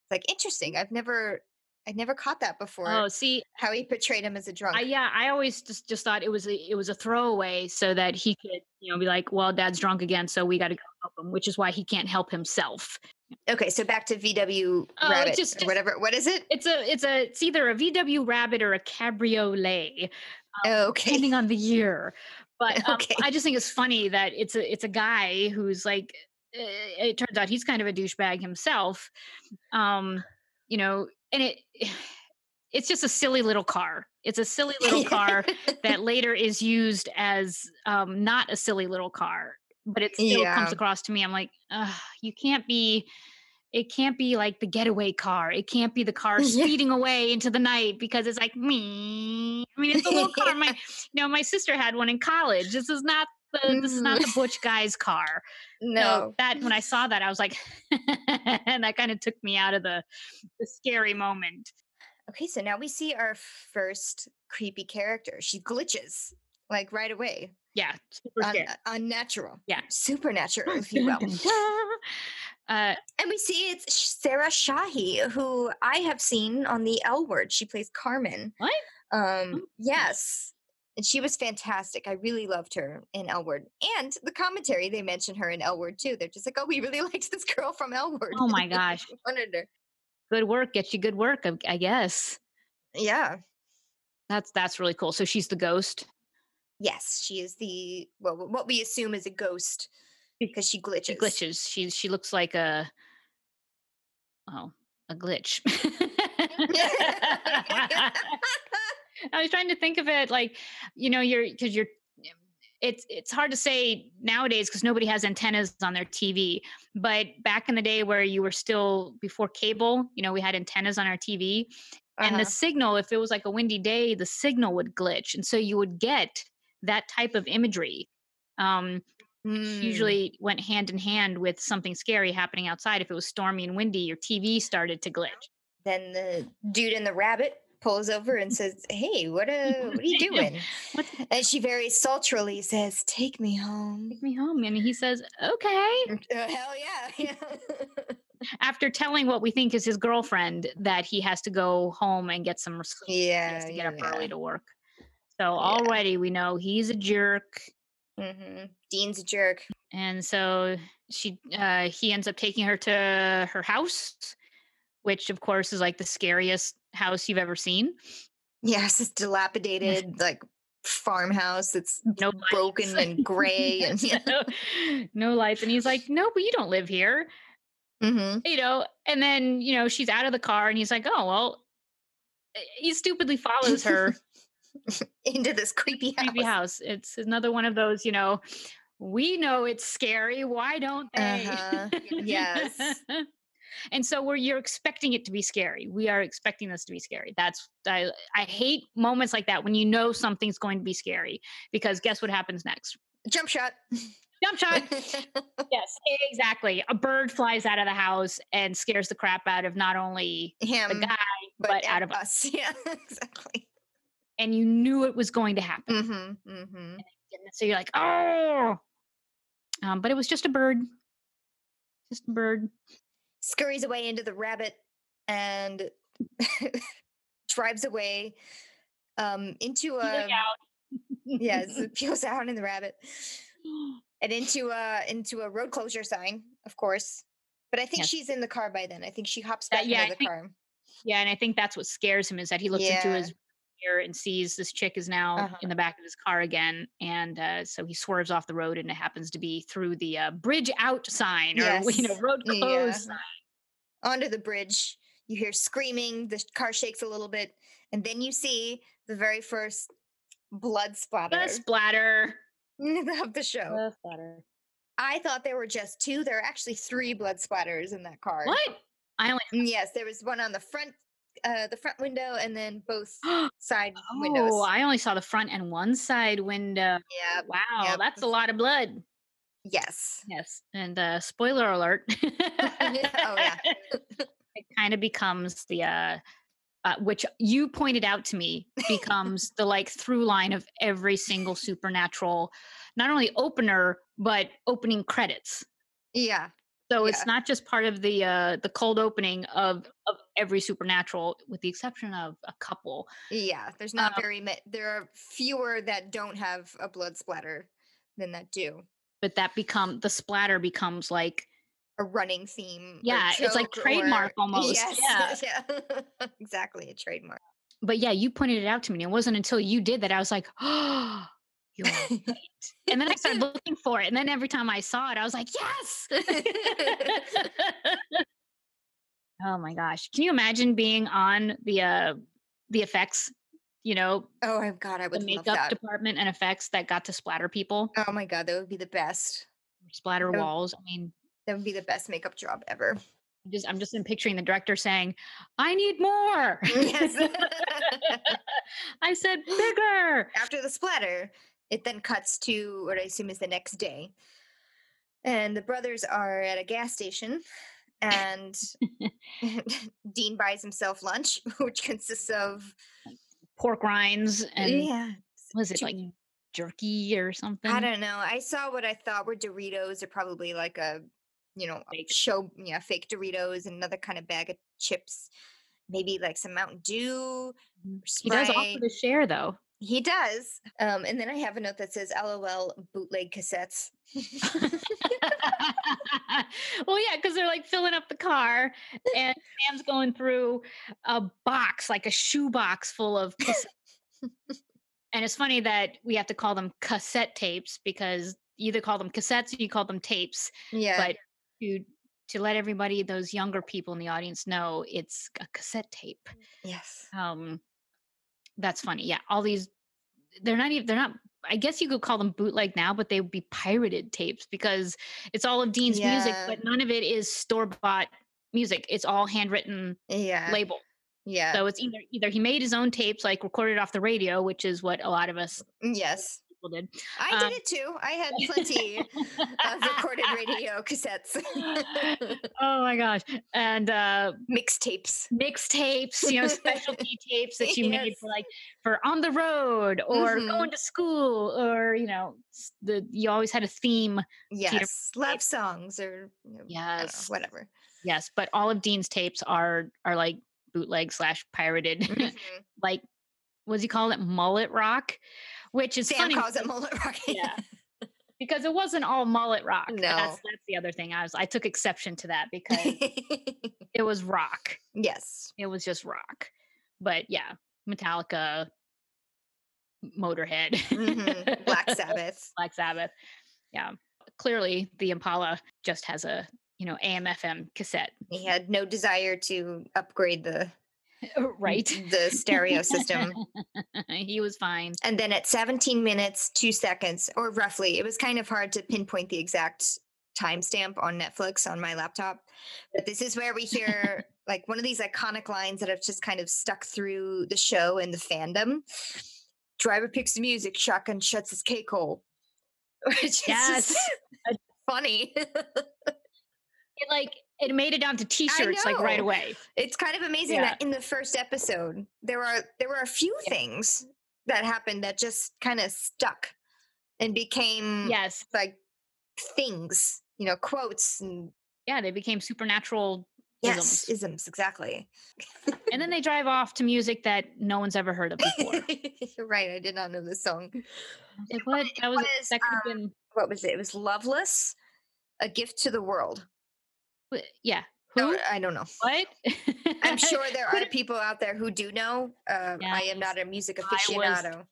like interesting. I've never I'd never caught that before. Oh, see, how he portrayed him as a drunk. I, yeah, I always just just thought it was a, it was a throwaway so that he could you know be like, well, Dad's drunk again, so we got to go help him, which is why he can't help himself. Okay, so back to VW Oh, Rabbit just- or whatever. What is it? It's a it's a it's either a VW Rabbit or a Cabriolet. okay. depending on the year. But um, Okay. I just think it's funny that it's a it's a guy who's like uh, it turns out he's kind of a douchebag himself. Um, you know, and it it's just a silly little car. It's a silly little car that later is used as um, not a silly little car, but it still Yeah. comes across to me. I'm like, you can't be. It can't be like the getaway car. It can't be the car Yeah. speeding away into the night because it's like me. I mean, it's a little car. My, you know, my sister had one in college. This is not the this is not the mm. butch guy's car. So no. that when I saw that, I was like, and that kind of took me out of the the scary moment. Okay, so now we see our first creepy character. She glitches like right away. Yeah, Un- uh, unnatural. Yeah. Supernatural, if you will. Uh, And we see it's Sarah Shahi, who I have seen on the L Word. She plays Carmen. What? Um, Oh. yes. And she was fantastic. I really loved her in L Word. And the commentary, they mention her in L Word too. They're just like, oh, we really liked this girl from L Word. oh my gosh, wanted her. good work gets you good work. I, I guess Yeah. that's that's really cool. So she's the ghost. Yes, she is the, well, what we assume is a ghost because she glitches. She glitches. She she looks like a oh a glitch. I was trying to think of it like, you know, you're because you're it's it's hard to say nowadays because nobody has antennas on their TV. But back in the day where you were still before cable, you know, we had antennas on our TV and the Uh-huh. signal, if it was like a windy day, the signal would glitch. And so you would get that type of imagery. Um, Mm. usually went hand in hand with something scary happening outside. If it was stormy and windy, your TV started to glitch. Then the dude in the rabbit pulls over and says, "Hey, what uh, what are you doing?" And she very sultrily says, "Take me home." take me home? And he says, okay. Uh, hell yeah! yeah. After telling what we think is his girlfriend that he has to go home and get some sleep. He yeah, has to get yeah, up early to work. So already we know he's a jerk. Hmm Dean's a jerk. And so she uh he ends up taking her to her house, which of course is like the scariest house you've ever seen. Yes, it's dilapidated, like farmhouse. It's No broken and gray, and yeah. no, no lights. And he's like, No, but you don't live here. hmm You know, and then, you know, she's out of the car and he's like, Oh, well, eh, he stupidly follows her into this creepy house. creepy house. It's another one of those, you know, we know it's scary. Why don't they? Uh-huh. Yes. and so we're you're expecting it to be scary. We are expecting this to be scary. That's I I hate moments like that when you know something's going to be scary because guess what happens next? Jump shot. Jump shot. yes, exactly. A bird flies out of the house and scares the crap out of not only Him, the guy but, but out of us. Yeah, exactly. And you knew it was going to happen. Mm-hmm. Mm-hmm. So you're like, oh. Um, but it was just a bird. Just a bird. Scurries away into the rabbit and drives away um, into a yes, it peels out in the rabbit and into a into a road closure sign, of course. But I think Yes. she's in the car by then. I think she hops back yeah, I into the think- car. Yeah, and I think that's what scares him is that he looks into his mirror and sees this chick is now Uh-huh. in the back of his car again, and uh, so he swerves off the road, and it happens to be through the uh, bridge out sign or you know Yes. road Yeah. closed sign. Onto the bridge. You hear screaming. The car shakes a little bit, and then you see the very first blood splatter The splatter. of the show. The splatter. I thought there were just two. There are actually three blood splatters in that car. What? I only Mm, Yes, there was one on the front, uh, the front window, and then both side windows. Oh, I only saw the front and one side window. yeah. Wow, Yep. that's a lot of blood. Yes. Yes, and uh, spoiler alert. oh yeah. it kind of becomes the uh, uh, which you pointed out to me becomes the like through line of every single supernatural, not only opener but opening credits. Yeah. So Yeah. it's not just part of the uh, the cold opening of of every supernatural, with the exception of a couple. Yeah. There's not Um, very many. There are fewer that don't have a blood splatter than that do. But that become the splatter becomes like A running theme. Yeah, it's like joke or- trademark almost, Yes. Yeah. exactly. A trademark. but yeah, you pointed it out to me. And it wasn't until you did that I was like, oh, you're right. and then I started looking for it. And then every time I saw it, I was like, yes. Oh my gosh. Can you imagine being on the uh the effects, you know, oh my god, I the would love makeup department and effects that got to splatter people, Oh my god, that would be the best. splatter would- walls. I mean, That would be the best makeup job ever. I'm just I'm just in picturing the director saying, I need more. Yes. I said bigger. After the splatter, it then cuts to what I assume is the next day. And the brothers are at a gas station and Dean buys himself lunch, which consists of Pork rinds and yeah, was it like jerky or something? I don't know. I saw what I thought were Doritos, or probably like a, you know, Fake. show yeah, fake Doritos, and another kind of bag of chips, maybe like some Mountain Dew. Mhm. He does offer to share though. He does. Um, and then I have a note that says "LOL bootleg cassettes." well, yeah, because they're like filling up the car, and Sam's going through a box, like a shoe box full of. And it's funny that we have to call them cassette tapes because you either call them cassettes or you call them tapes. yeah, But to to let everybody, those younger people in the audience, know it's a cassette tape. yes, Um, that's funny. Yeah, all these they're not even they're not I guess you could call them bootleg now, but they would be pirated tapes because it's all of Dean's music, but none of it is store bought music. It's all handwritten yeah, label. yeah, So it's either either he made his own tapes, like recorded off the radio, which is what a lot of us mm, yes. People did. I Um, did it too. I had plenty of recorded radio cassettes, oh my gosh. And uh mixtapes. mixtapes, you know, specialty tapes that you made for like for on the road or Mhm. going to school or you know, the you always had a theme. Yes, love songs or you know, Yes. whatever. Yes, but all of Dean's tapes are are like bootleg slash pirated, Mhm. like what's he call it, mullet rock, which is Sam funny calls it mullet rock. Yeah. because it wasn't all mullet rock. No. That's that's the other thing. I was I took exception to that because it was rock. yes. It was just rock. But yeah, Metallica, Motorhead, Mhm. Black Sabbath. Black Sabbath. Yeah. Clearly the Impala just has a, you know, AM FM cassette. He had no desire to upgrade the right. the stereo system. he was fine. And then at 17 minutes, two seconds, or roughly, it was kind of hard to pinpoint the exact timestamp on Netflix on my laptop. But this is where we hear like one of these iconic lines that have just kind of stuck through the show and the fandom. Driver picks the music, shotgun shuts his cake hole. Which is Yes. just funny. It like it made it down to t-shirts like right away. It's kind of amazing Yeah. that in the first episode there are there were a few Yeah. things that happened that just kind of stuck and became Yes. like things, you know, quotes and Yeah, they became supernatural yes, isms. isms exactly. and then they drive off to music that no one's ever heard of before. Right. I did not know this song. Like, what? That was, was, that could have um, been What was it? It was "Loveless," a gift to the world. Yeah. No, Who? I don't know. What? I'm sure there are people out there who do know. Um, I am not a music I was- aficionado.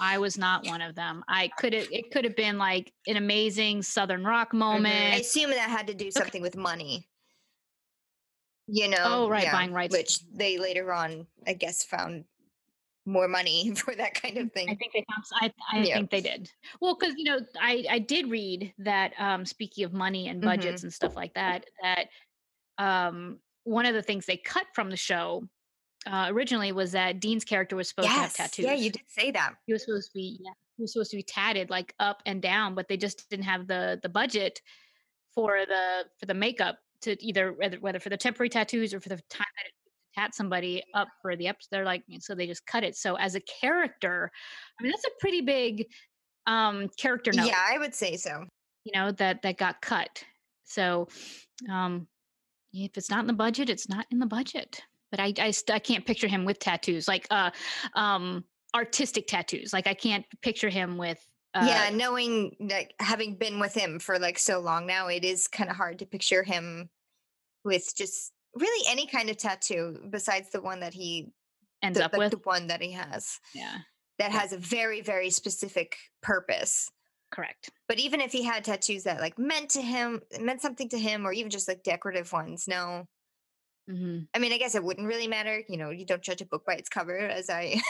I was not one of them. I could have. It could have been like an amazing southern rock moment. I assume that had to do something with money. You know, Oh, right, buying rights. which they later on, I guess, found more money for that kind of thing. I think they I, I Yeah. think they did. Well, because you know, I I did read that. Um, speaking of money and Mhm. budgets and stuff like that, that um, one of the things they cut from the show uh, originally was that Dean's character was supposed to have tattoos. yeah, you did say that. he was supposed to be yeah he was supposed to be tatted like up and down but they just didn't have the the budget for the for the makeup to either whether, whether for the temporary tattoos or for the time that it somebody up for the episode they're like so they just cut it. So as a character i mean that's a pretty big um character note. Yeah, I would say so. you know that that got cut. So um if it's not in the budget it's not in the budget. But i i, I can't picture him with tattoos like uh um artistic tattoos. Like i can't picture him with uh, yeah, knowing like having been with him for like so long now, it is kind of hard to picture him with just really any kind of tattoo besides the one that he ends the, up like with the one that he has yeah that has a very very specific purpose. correct But even if he had tattoos that like meant to him, meant something to him, or even just like decorative ones, no. hmm I mean, I guess it wouldn't really matter. You know, you don't judge a book by its cover, as I.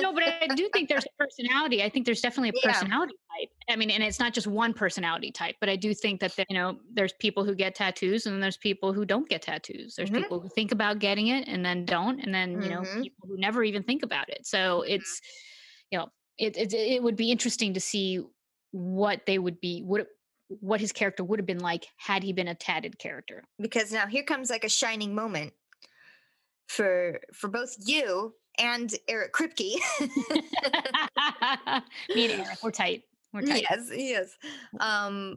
no but i do think there's a personality i think there's definitely a personality i mean and it's not just one personality type but i do think that there, you know there's people who get tattoos and then there's people who don't get tattoos there's Mhm. people who think about getting it and then don't and then you know Mhm. people who never even think about it so it's you know it, it it would be interesting to see what they would be what what his character would have been like had he been a tatted character. Because now here comes like a shining moment for for both you and Eric Kripke. Me and Eric, we're tight. Yes, yes. Um,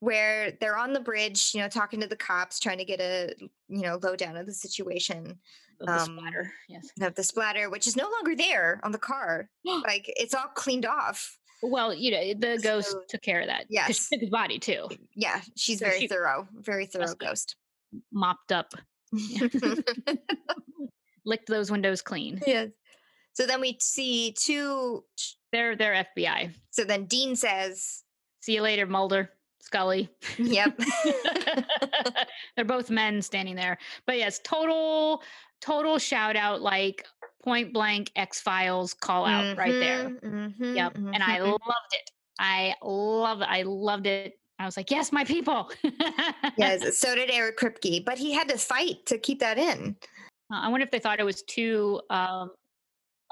where they're on the bridge, you know, talking to the cops, trying to get a you know lowdown of the situation. Of the Um, splatter. Yes. Of the splatter, which is no longer there on the car. like it's all cleaned off. Well, you know, the ghost So- took care of that. Yes. She took his body too. Yeah, she's So very she- thorough, very thorough ghost. Mopped up. Licked those windows clean. yes. So then we see two. They're they're FBI. So then Dean says, See you later, Mulder, Scully. "Yep." They're both men standing there. But yes, total, total shout out, like point blank X Files call out right there. Mhm, mhm, Yep. And I mhm. loved it. I love I loved it. I was like, yes, my people. yes. So did Eric Kripke, but he had to fight to keep that in. Uh, I wonder if they thought it was too um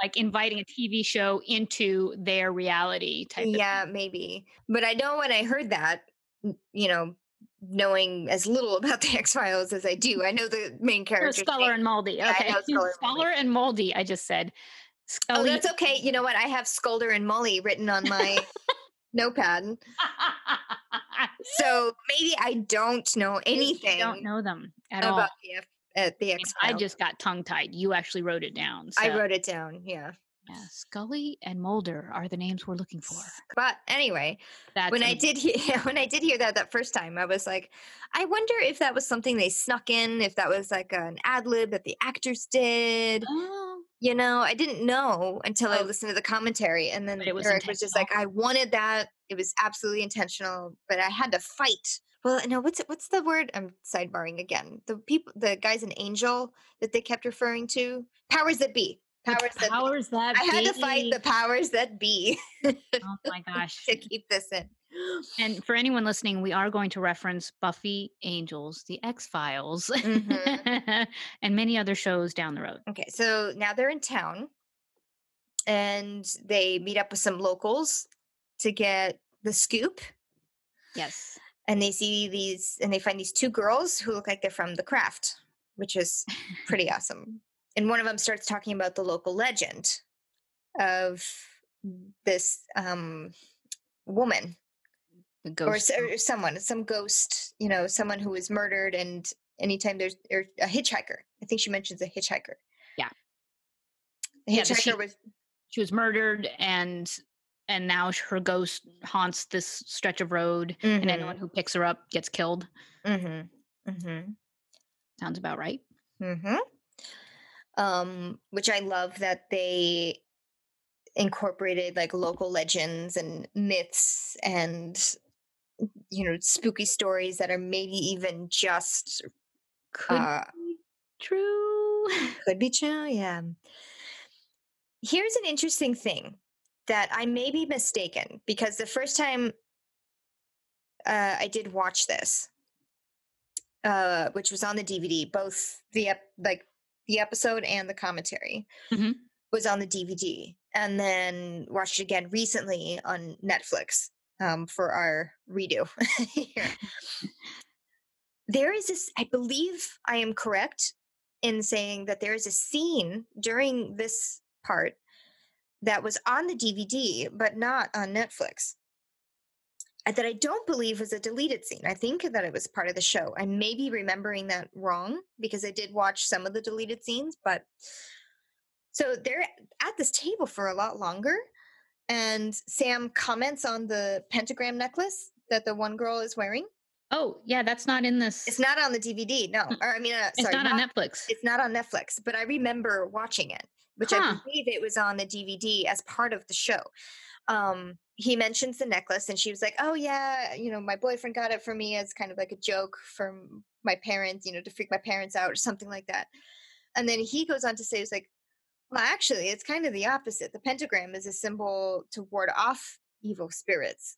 like inviting a TV show into their reality type of thing. Yeah, maybe. But I know when I heard that, you know, knowing as little about the X Files as I do, I know the main characters. character. Sculler and Moldy. Yeah, Okay. Sculler and Moldy. Sculler and Moldy, I just said. Oh, Scully. that's okay. You know what? I have Scolder and Molly written on my notepad. So maybe I don't know anything I don't know them at about all. the, F- uh, the X I just got tongue tied. You actually wrote it down. I wrote it down. Yeah. yeah, Scully and Mulder are the names we're looking for. But anyway, That's when I did hear when I did hear that that first time, I was like, I wonder if that was something they snuck in, if that was like an ad lib that the actors did. Oh, You know, I didn't know until I Oh. listened to the commentary, and then But it was Eric was just like, I wanted that. It was absolutely intentional, but I had to fight. Well, no, what's what's the word? I'm sidebarring again. The people, the guys an Angel that they kept referring to, powers that be. the Powers that be. powers that I had to fight the powers that be Oh my gosh. to keep this in. And for anyone listening, we are going to reference Buffy Angels, The X Files, Mhm. and many other shows down the road. Okay, so now they're in town and they meet up with some locals to get the scoop. Yes. And they see these and they find these two girls who look like they're from the craft, which is pretty awesome. And one of them starts talking about the local legend of this um, woman The or, or someone, some ghost, you know, someone who was murdered. And anytime there's or a hitchhiker, I think she mentions a hitchhiker. Yeah. The hitchhiker that she- was she was murdered and and now her ghost haunts this stretch of road and anyone who picks her up gets killed. Mm-hmm. Mm-hmm. Sounds about right. Mm-hmm. Um, which I love that they incorporated like local legends and myths and you know spooky stories that are maybe even just Could uh be true. could be true yeah here's an interesting thing that i may be mistaken because the first time uh, i did watch this uh, which was on the dvd both the ep- like the episode and the commentary Mhm. was on the dvd and then watched it again recently on netflix um, for our redo here there is this i believe i am correct in saying that there is a scene during this part that was on the DVD but not on Netflix. uh, That I don't believe was a deleted scene. I think that it was part of the show. I may be remembering that wrong because I did watch some of the deleted scenes, but so they're at this table for a lot longer. And Sam comments on the pentagram necklace that the one girl is wearing. Oh, yeah, that's not in this. It's not on the DVD, no. Or I mean, uh, It's sorry, not, on Netflix. it's not on Netflix, but I remember watching it, which Huh. I believe it was on the DVD as part of the show. Um, he mentions the necklace, and she was like, "Oh yeah, you know, my boyfriend got it for me as kind of like a joke from my parents, you know, to freak my parents out or something like that." And then he goes on to say, "It's like, well, actually, it's kind of the opposite. The pentagram is a symbol to ward off evil spirits,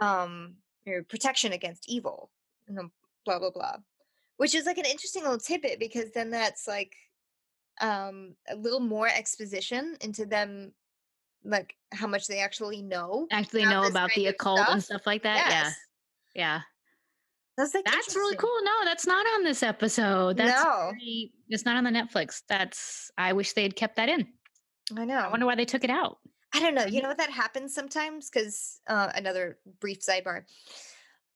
um, or protection against evil, you know, blah blah blah." which is like an interesting little tidbit because then that's like um a little more exposition into them like how much they actually know. Actually know about the occult and stuff. stuff like that. Yeah. Yes. Yeah. That's like That's really cool. No, that's not on this episode. That's No. very- it's not on the Netflix. That's I wish they had kept that in. I know. I wonder why they took it out. I don't know. You Mhm. know what that happens sometimes? Because uh, another brief sidebar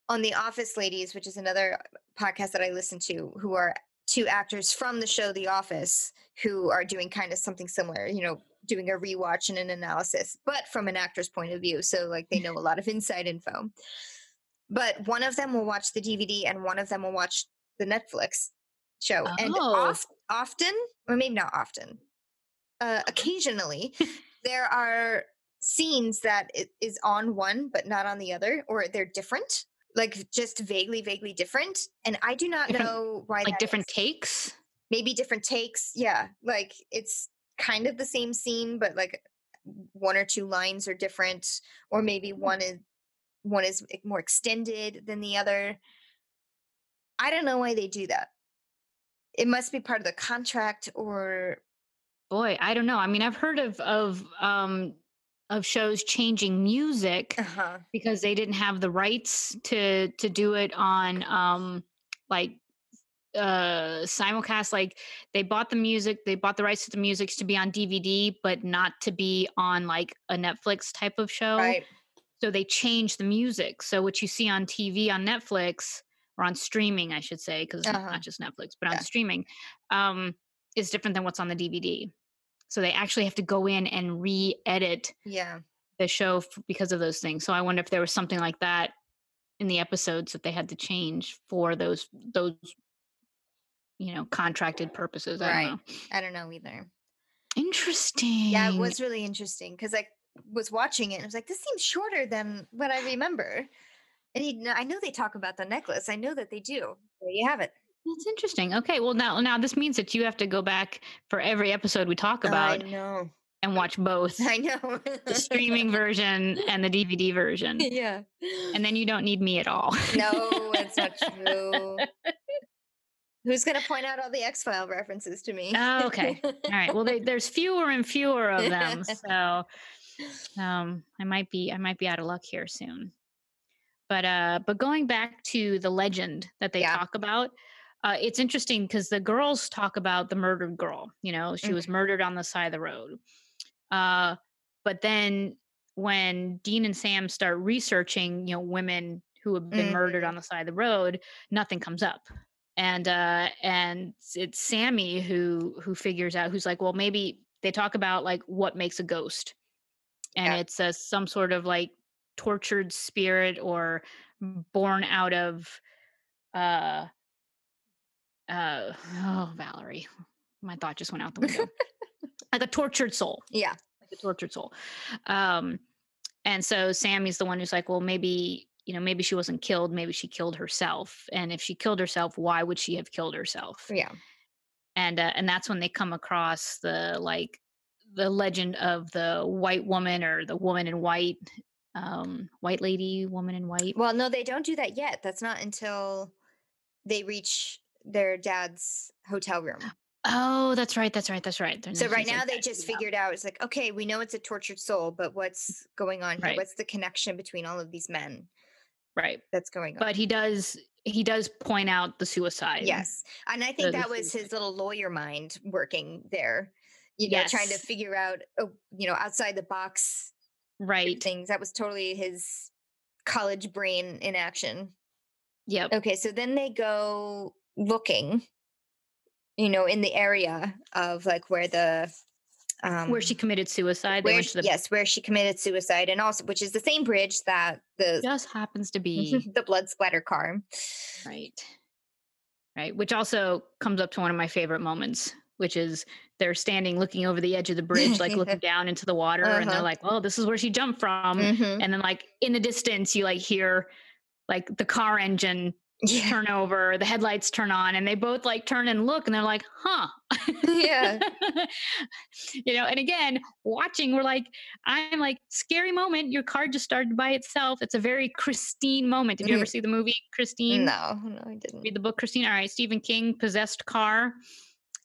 on The Office Ladies, which is another podcast that I listen to, who are two actors from the show The Office who are doing kind of something similar, you know, doing a rewatch and an analysis, but from an actor's point of view. So, like, they know a lot of inside info. But one of them will watch the DVD and one of them will watch the Netflix show. And Oh. oft, often, or maybe not often, uh, occasionally, there are scenes that it is on one but not on the other, or they're different, like just vaguely, vaguely different. And I do not Different- know why. Like different is. takes. maybe different takes. Yeah, like it's kind of the same scene, but like one or two lines are different, or maybe one is one is e- more extended than the other. I don't know why they do that. It must be part of the contract, or Boy, I don't know. I mean, I've heard of of um of shows changing music uh-huh. because they didn't have the rights to to do it on um like uh simulcast like they bought the music they bought the rights to the music to be on dvd but not to be on like a netflix type of show right? so they changed the music so what you see on tv on netflix or on streaming i should say because Uh-huh. not just netflix but Yeah. on streaming um is different than what's on the dvd so they actually have to go in and re-edit Yeah, the show f- because of those things. So I wonder if there was something like that in the episodes that they had to change for those those you know contracted purposes. I Right. don't know. I don't know either. Interesting. Yeah, it was really interesting because I was watching it and I was like, this seems shorter than what I remember. And you know, I know they talk about the necklace. I know that they do. There you have it. That's interesting. Okay, well now now this means that you have to go back for every episode we talk about I know. and watch both I know. the streaming version and the DVD version. yeah. And then you don't need me at all. no, it's not true. Who's going to point out all the X File references to me? Oh, okay. All right. Well, they, there's fewer and fewer of them, so um, I might be I might be out of luck here soon. But uh, but going back to the legend that they Yeah. talk about, uh, it's interesting because the girls talk about the murdered girl. You know, she was murdered on the side of the road. Uh, but then when Dean and Sam start researching, you know, women who have been murdered Mhm. on the side of the road, nothing comes up. And uh, and it's Sammy who who figures out who's like, well, maybe they talk about like what makes a ghost, and Yeah. it's uh, some sort of like tortured spirit or born out of uh uh oh Valerie, my thought just went out the window. like a tortured soul yeah. like a tortured soul. Um, and so Sammy's the one who's like, well, maybe you know, maybe she wasn't killed, maybe she killed herself. And if she killed herself, why would she have killed herself? Yeah. And uh, and that's when they come across the like the legend of the white woman or the woman in white, um, white lady, woman in white. Well, no, they don't do that yet. That's not until they reach their dad's hotel room. Oh, that's right, that's right, that's right. So right he's, like, now they backing just up. figured out it's like, okay, we know it's a tortured soul, but what's going on here? Right. What's the connection between all of these men right. that's going on? But he does he does point out the suicide. Yes. And I think that was suicide. his little lawyer mind working there, you know, trying to figure out, oh, you know, outside the box Right. things. That was totally his college brain in action. Yep. Okay. So then they go looking, you know, in the area of like where the, um, Where she committed suicide. Where she- the yes, where she committed suicide, and also which is the same bridge that the just happens to be the blood splatter car. right right which also comes up to one of my favorite moments which is they're standing looking over the edge of the bridge like looking down into the water and they're Uh-huh. like oh this is where she jumped from Mhm. and then like in the distance you like hear like the car engine Yeah, turn over the headlights turn on and they both like turn and look and they're like huh. Yeah, you know and again watching we're like i'm like scary moment your car just started by itself. It's a very christine moment. Did you ever Mhm. see the movie christine? No, no, I didn't. read the book christine? All right stephen king possessed car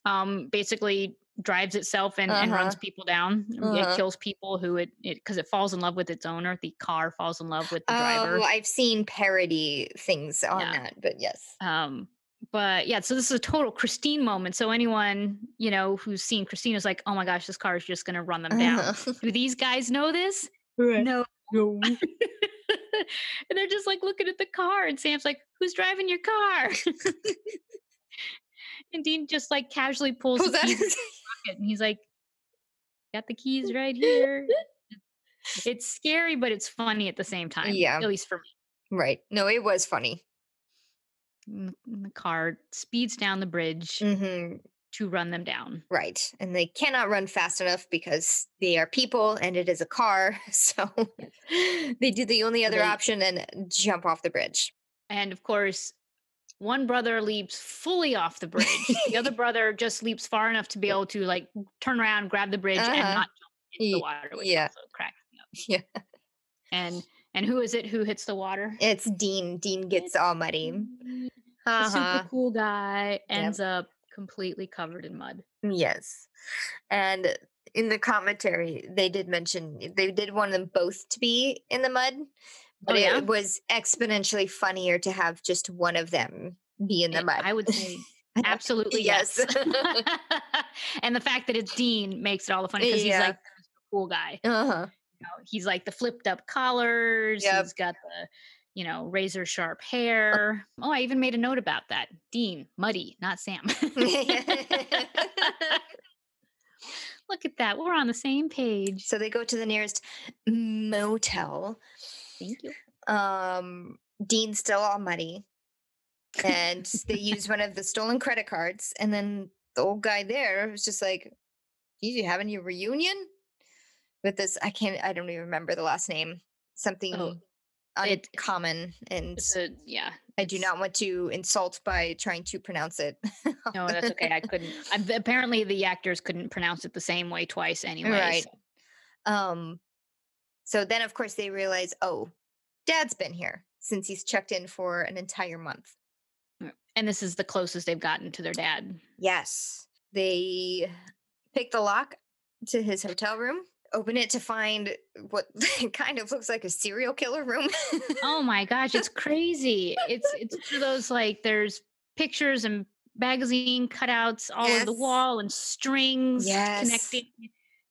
um basically drives itself and, and runs Uh-huh. people down. Uh-huh. It kills people who it it because it falls in love with its owner. The car falls in love with the driver. Oh, I've seen parody things on Yeah. that, but yes. Um, but yeah, so this is a total Christine moment. So anyone you know who's seen Christine is like, oh my gosh, this car is just gonna run them down. Uh-huh. Do these guys know this? Right. No. No. and they're just like looking at the car, and Sam's like, "Who's driving your car?" and Dean just like casually pulls Pulls the out keys out of his- his pocket, and he's like, "Got the keys right here." it's scary, but it's funny at the same time. Yeah. at least for me. right. No, it was funny. And the- car speeds down the bridge hmm to run them down. Right. And they cannot run fast enough because they are people and it is a car. So they do the only other they- option and jump off the bridge. And of course, one brother leaps fully off the bridge. the other brother just leaps far enough to be able to like turn around, grab the bridge, and Uh-huh. not jump into the water, which yeah. also cracks me up. Yeah. And and who is it who hits the water? It's Dean. Dean gets all muddy. The Uh-huh. super cool guy ends up completely covered in mud. Yes. And in the commentary, they did mention they did want them both to be in the mud, but Oh, yeah? it was exponentially funnier to have just one of them be in the mud. I would say absolutely Yes. yes. and the fact that it's Dean makes it all the funny because Yeah. he's like the cool guy. Uh-huh. you know, he's like the flipped up collars. Yep. He's got the, you know, razor sharp hair. Oh, I even made a note about that. Dean, muddy, not Sam. Look at that. We're on the same page. so they go to the nearest motel. Thank you. Um, Dean's still all muddy. And they use one of the stolen credit cards. And then the old guy there was just like, "Geez, you having your reunion? With this, I can't, I don't even remember the last name. Something Oh, uncommon. And a, yeah. I do not want to insult by trying to pronounce it. No, that's okay. I couldn't. I, apparently, the actors couldn't pronounce it the same way twice anyway. Right. so- Um, so then, of course, they realize, oh, dad's been here since he's checked in for an entire month. And this is the closest they've gotten to their dad. Yes. They pick the lock to his hotel room, open it to find what kind of looks like a serial killer room. Oh my gosh, it's crazy. It's it's those like there's pictures and magazine cutouts all over the wall and strings Yes. connecting,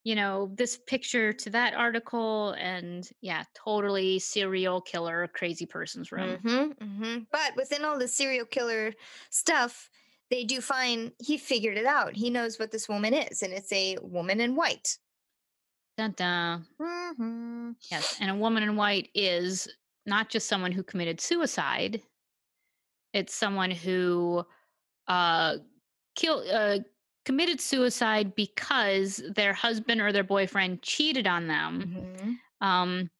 you know, this picture to that article and yeah, totally serial killer crazy person's room. hmm hmm But within all the serial killer stuff, they do find he figured it out. He knows what this woman is, and it's a woman in white. Dun dun. Mm-hmm. Yes, and a woman in white is not just someone who committed suicide. It's someone who uh kill uh committed suicide because their husband or their boyfriend cheated on them. hmm Um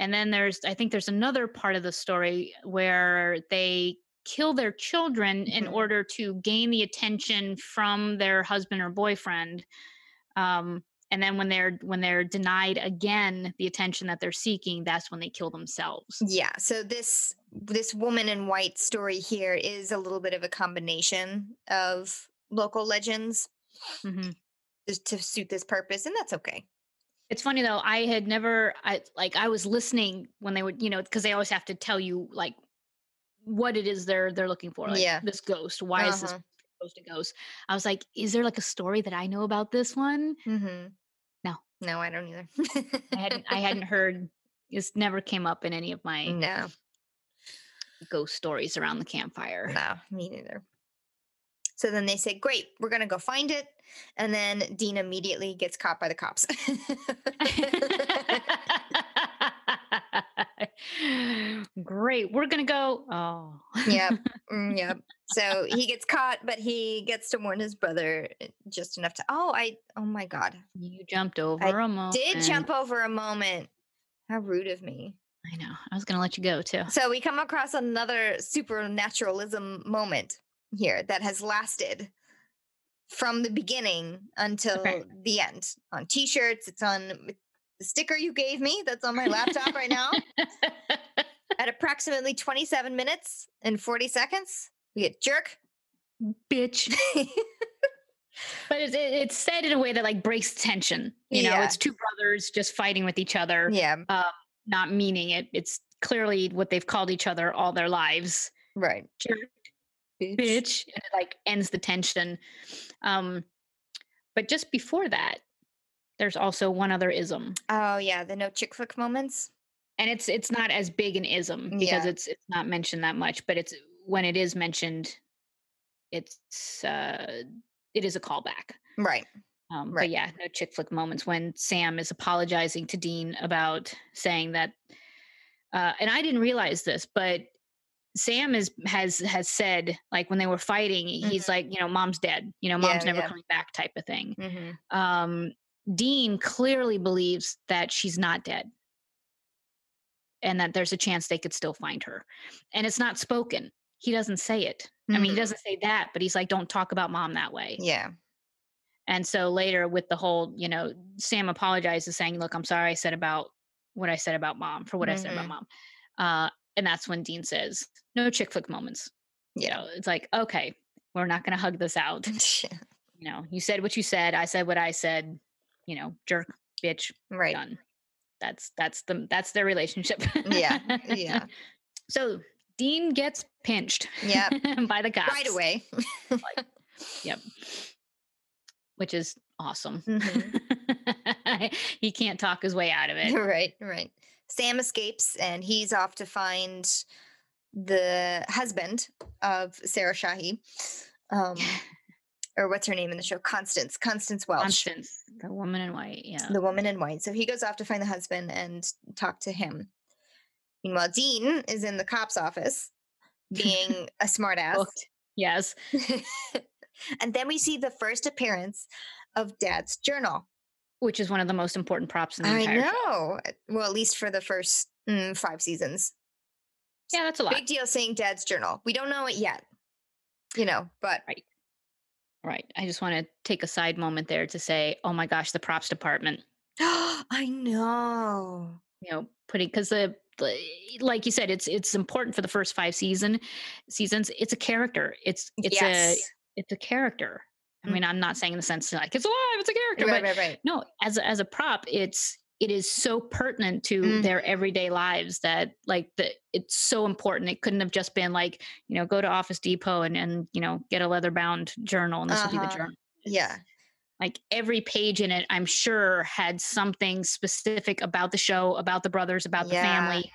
and then there's I think there's another part of the story where they kill their children in Mhm. order to gain the attention from their husband or boyfriend. Um and then when they're when they're denied again the attention that they're seeking, that's when they kill themselves. Yeah. So this this woman in white story here is a little bit of a combination of local legends hmm just to suit this purpose, and that's okay. It's funny though. I had never, I like, I was listening when they would, you know, because they always have to tell you like what it is they're they're looking for. Like, Yeah. This ghost. Why is this Uh-huh. supposed to ghost? I was like, is there like a story that I know about this one? Mm-hmm. No. No, I don't either. I hadn't. I hadn't heard. This never came up in any of my no, ghost stories around the campfire. no, me neither. So then they say, "Great, we're gonna go find it," and then Dean immediately gets caught by the cops. Great. We're gonna go. Oh. yep, mm, yep. So he gets caught, but he gets to warn his brother uh, just enough to. Oh, I. Oh my god, You jumped over a moment. did jump over a moment. How rude of me. I know. I was gonna let you go too. So we come across another supernaturalism moment here that has lasted from the beginning until Okay. the end. On t-shirts, it's on the sticker you gave me that's on my laptop right now. At approximately 27 minutes and 40 seconds, we get jerk. Bitch. but it's, it's said in a way that like breaks tension. You know, Yeah. it's two brothers just fighting with each other, Yeah, um, not meaning it. It's clearly what they've called each other all their lives. right. Jerk, bitch, and it like ends the tension. Um, but just before that, there's also one other ism, Oh yeah, the no chick flick moments. and it's it's not as big an ism because Yeah. it's it's not mentioned that much. But it's when it is mentioned, it's uh, it is a callback. Right. Um, Right. But yeah, no chick flick moments when Sam is apologizing to Dean about saying that. Uh, and I didn't realize this, but Sam is has has said like when they were fighting, he's like, you know, mom's dead. You know, Mm-hmm. Yeah, mom's never yeah. coming back, type of thing. hmm Um, Dean clearly believes that she's not dead, and that there's a chance they could still find her. And it's not spoken. He doesn't say it. I mean, he Mhm. doesn't say that, but he's like, "Don't talk about mom that way." Yeah. And so later with the whole, you know, Sam apologizes saying, look, I'm sorry I said about what I said about mom for what I said about Mhm. mom. Uh, and that's when Dean says, no chick flick moments. You know, it's like, okay, we're not going to hug this out. You know, you said what you said. I said what I said, you know, jerk, bitch, right. done. That's, that's the, that's their relationship. Yeah, yeah. So Dean gets pinched Yep. by the cops. Right away. Yep. Which is awesome. Mhm. he can't talk his way out of it. right. Right. Sam escapes and he's off to find the husband of Sarah Shahi. Um, or what's her name in the show? Constance. Constance Welch. Constance, the woman in white. Yeah. the woman in white. So he goes off to find the husband and talk to him. Meanwhile, Dean is in the cop's office being a smartass. Yes. and then we see the first appearance of Dad's journal. Which is one of the most important props in the I entire show. I know. uh, Well, at least for the first mm, five seasons. Yeah, that's a lot. Big deal saying Dad's journal. We don't know it yet, you know, but Right. right. I just want to take a side moment there to say, oh my gosh, the props department, I know. you know, putting because the, the like you said, it's it's important for the first five season seasons. It's a character. It's it's a it's a character. I Mm. mean, I'm not saying in the sense like it's alive, it's a character, Right, but right, right. no as a, as a prop it's it is so pertinent to their everyday lives that like the it's so important it couldn't have just been like you know go to office depot and and you know get a leather bound journal and this would be the Uh-huh. journal Yeah. like every page in it i'm sure had something specific about the show about the brothers about the Yeah. family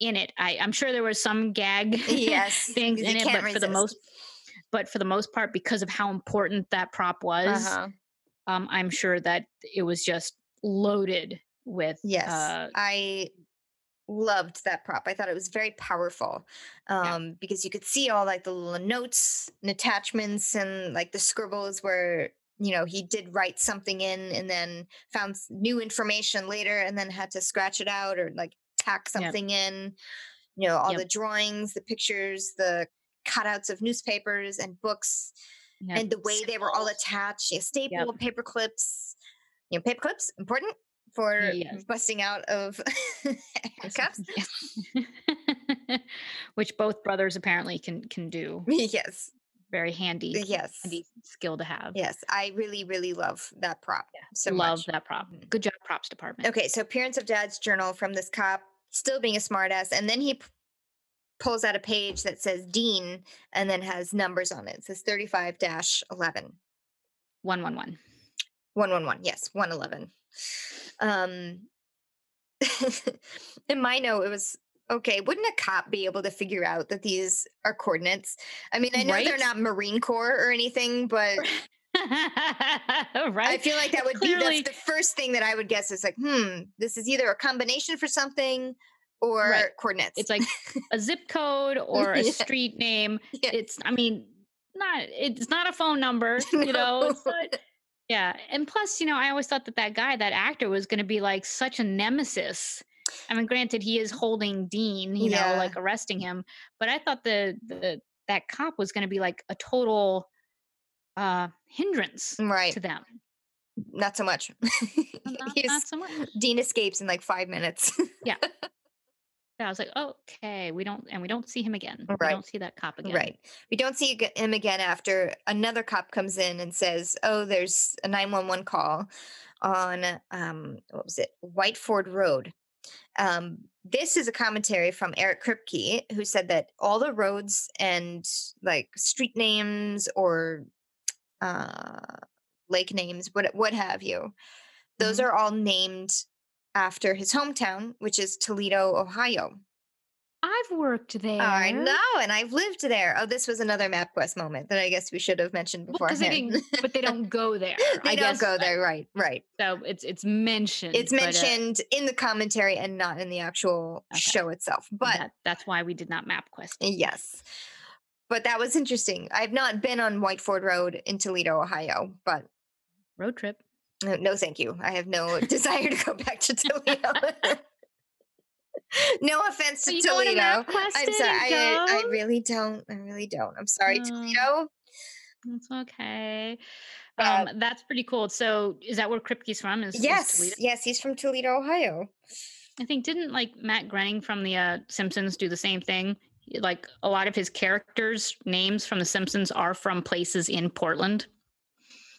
in it I, i'm sure there was some gag Yes. things in it but for the resist. most but for the most part because of how important that prop was Uh-huh. um, I'm sure that it was just loaded with Yes. uh, I loved that prop. I thought it was very powerful. Um, because you could see all like the little notes and attachments and like the scribbles where you know he did write something in and then found new information later and then had to scratch it out or like tack something in you know all Yep. the drawings the pictures the cutouts of newspapers and books yeah, and the way they were all attached yeah, staple paper clips you know paper clips important for Yes. busting out of handcuffs which both brothers apparently can can do. Yes. Very handy yes. handy skill to have. Yes i really really love that prop Yeah. so love much. that prop. Mhm. good job props department. Okay so appearance of dad's journal from this cop still being a smartass and then he pulls out a page that says dean and then has numbers on it. It says 35-11 one one one. 111 yes 111 um in my note it was okay wouldn't a cop be able to figure out that these are coordinates? I mean i know they're not marine corps or anything but right? i feel like that would Clearly- be that's the first thing that i would guess is like hmm this is either a combination for something or Right. coordinates it's like a zip code or a Yeah. street name Yeah. it's i mean not it's not a phone number you know No. not, yeah and plus you know i always thought that that guy that actor was going to be like such a nemesis i mean granted he is holding dean you Yeah. know like arresting him but i thought the the that cop was going to be like a total uh hindrance right to them not so much not, not so much dean escapes in like five minutes Yeah, I was like, okay, we don't, and we don't see him again. We don't see that cop again. Right. We don't see him again after another cop comes in and says, "Oh, there's a 911 call on um what was it? Whiteford Road." Um this is a commentary from Eric Kripke who said that all the roads and like street names or uh lake names, what what have you, those Mhm. are all named after his hometown, which is Toledo, Ohio. I've worked there. I know, and I've lived there. Oh, this was another MapQuest moment that I guess we should have mentioned because they but they don't go there. they I don't guess, go there, right? Right. So it's it's mentioned. It's but, uh, mentioned in the commentary and not in the actual Okay. show itself. But that, that's why we did not map quest. yes, but that was interesting. I've not been on Whiteford Road in Toledo, Ohio, but Road trip. Uh, no, thank you. I have no desire to go back to Toledo. no offense to you don't to Toledo. I'm sorry. I, I really don't. I really don't. I'm sorry, Uh, Toledo. That's okay. Uh, Um, that's pretty cool. So is that where Kripke's from? Is, is Yes, Toledo? yes, he's from Toledo, Ohio. I think didn't like Matt Groening from the uh, Simpsons do the same thing? Like a lot of his characters' names from the Simpsons are from places in Portland.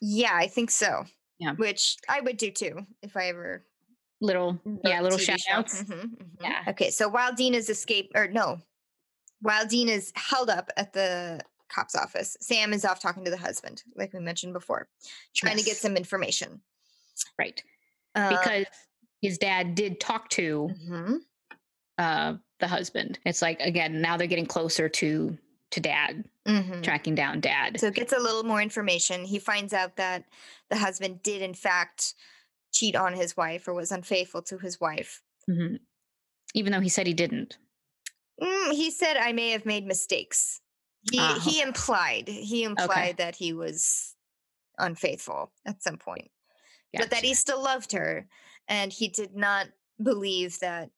Yeah, I think so. Yeah. Which I would do too if I ever. Little, yeah, little TV shout outs. Mhm, mhm. Yeah. Okay, so while Dean is escaped, or no, while Dean is held up at the cop's office, Sam is off talking to the husband, like we mentioned before, trying to get some information. Right. Uh, Because his dad did talk to mhm, uh, the husband. It's like again, now they're getting closer to to dad, mhm. tracking down dad. So gets a little more information. He finds out that the husband did, in fact, cheat on his wife or was unfaithful to his wife. Mhm. Even though he said he didn't. Mm, he said, "I may have made mistakes." He Ah, he implied he implied that he was unfaithful at some point, but that he still loved her, and he did not believe that.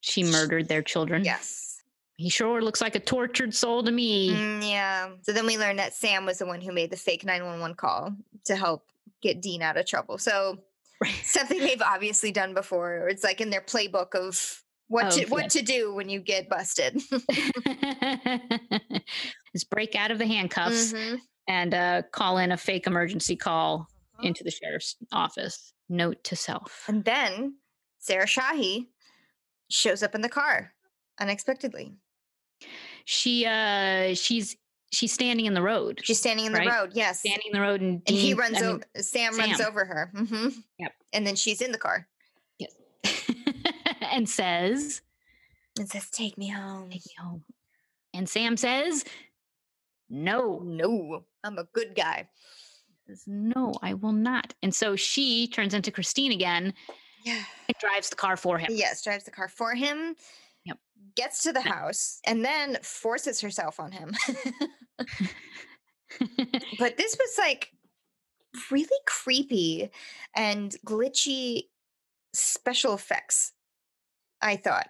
she murdered their children. Yes, He sure looks like a tortured soul to me. Mm, yeah. So then we learned that Sam was the one who made the fake nine one one call to help get Dean out of trouble. So something they've obviously done before, it's like in their playbook of what to what to do when you get busted. is break out of the handcuffs Mhm. and uh, call in a fake emergency call into the sheriff's office. Note to self. And then Sarah Shahi shows up in the car unexpectedly. She uh she's she's standing in the road. She's standing in the Right. road, yes. standing in the road and, and he runs I mean, over, Sam, runs over her. hmm Yep. And then she's in the car Yes. and says, and says, Take me home. Take me home. And Sam says, No. No, I'm a good guy. Says, No, I will not. And so she turns into Christine again Yeah. and drives the car for him. Yes, drives the car for him. Yep. Gets to the house and then forces herself on him. but this was like really creepy and glitchy special effects. I thought.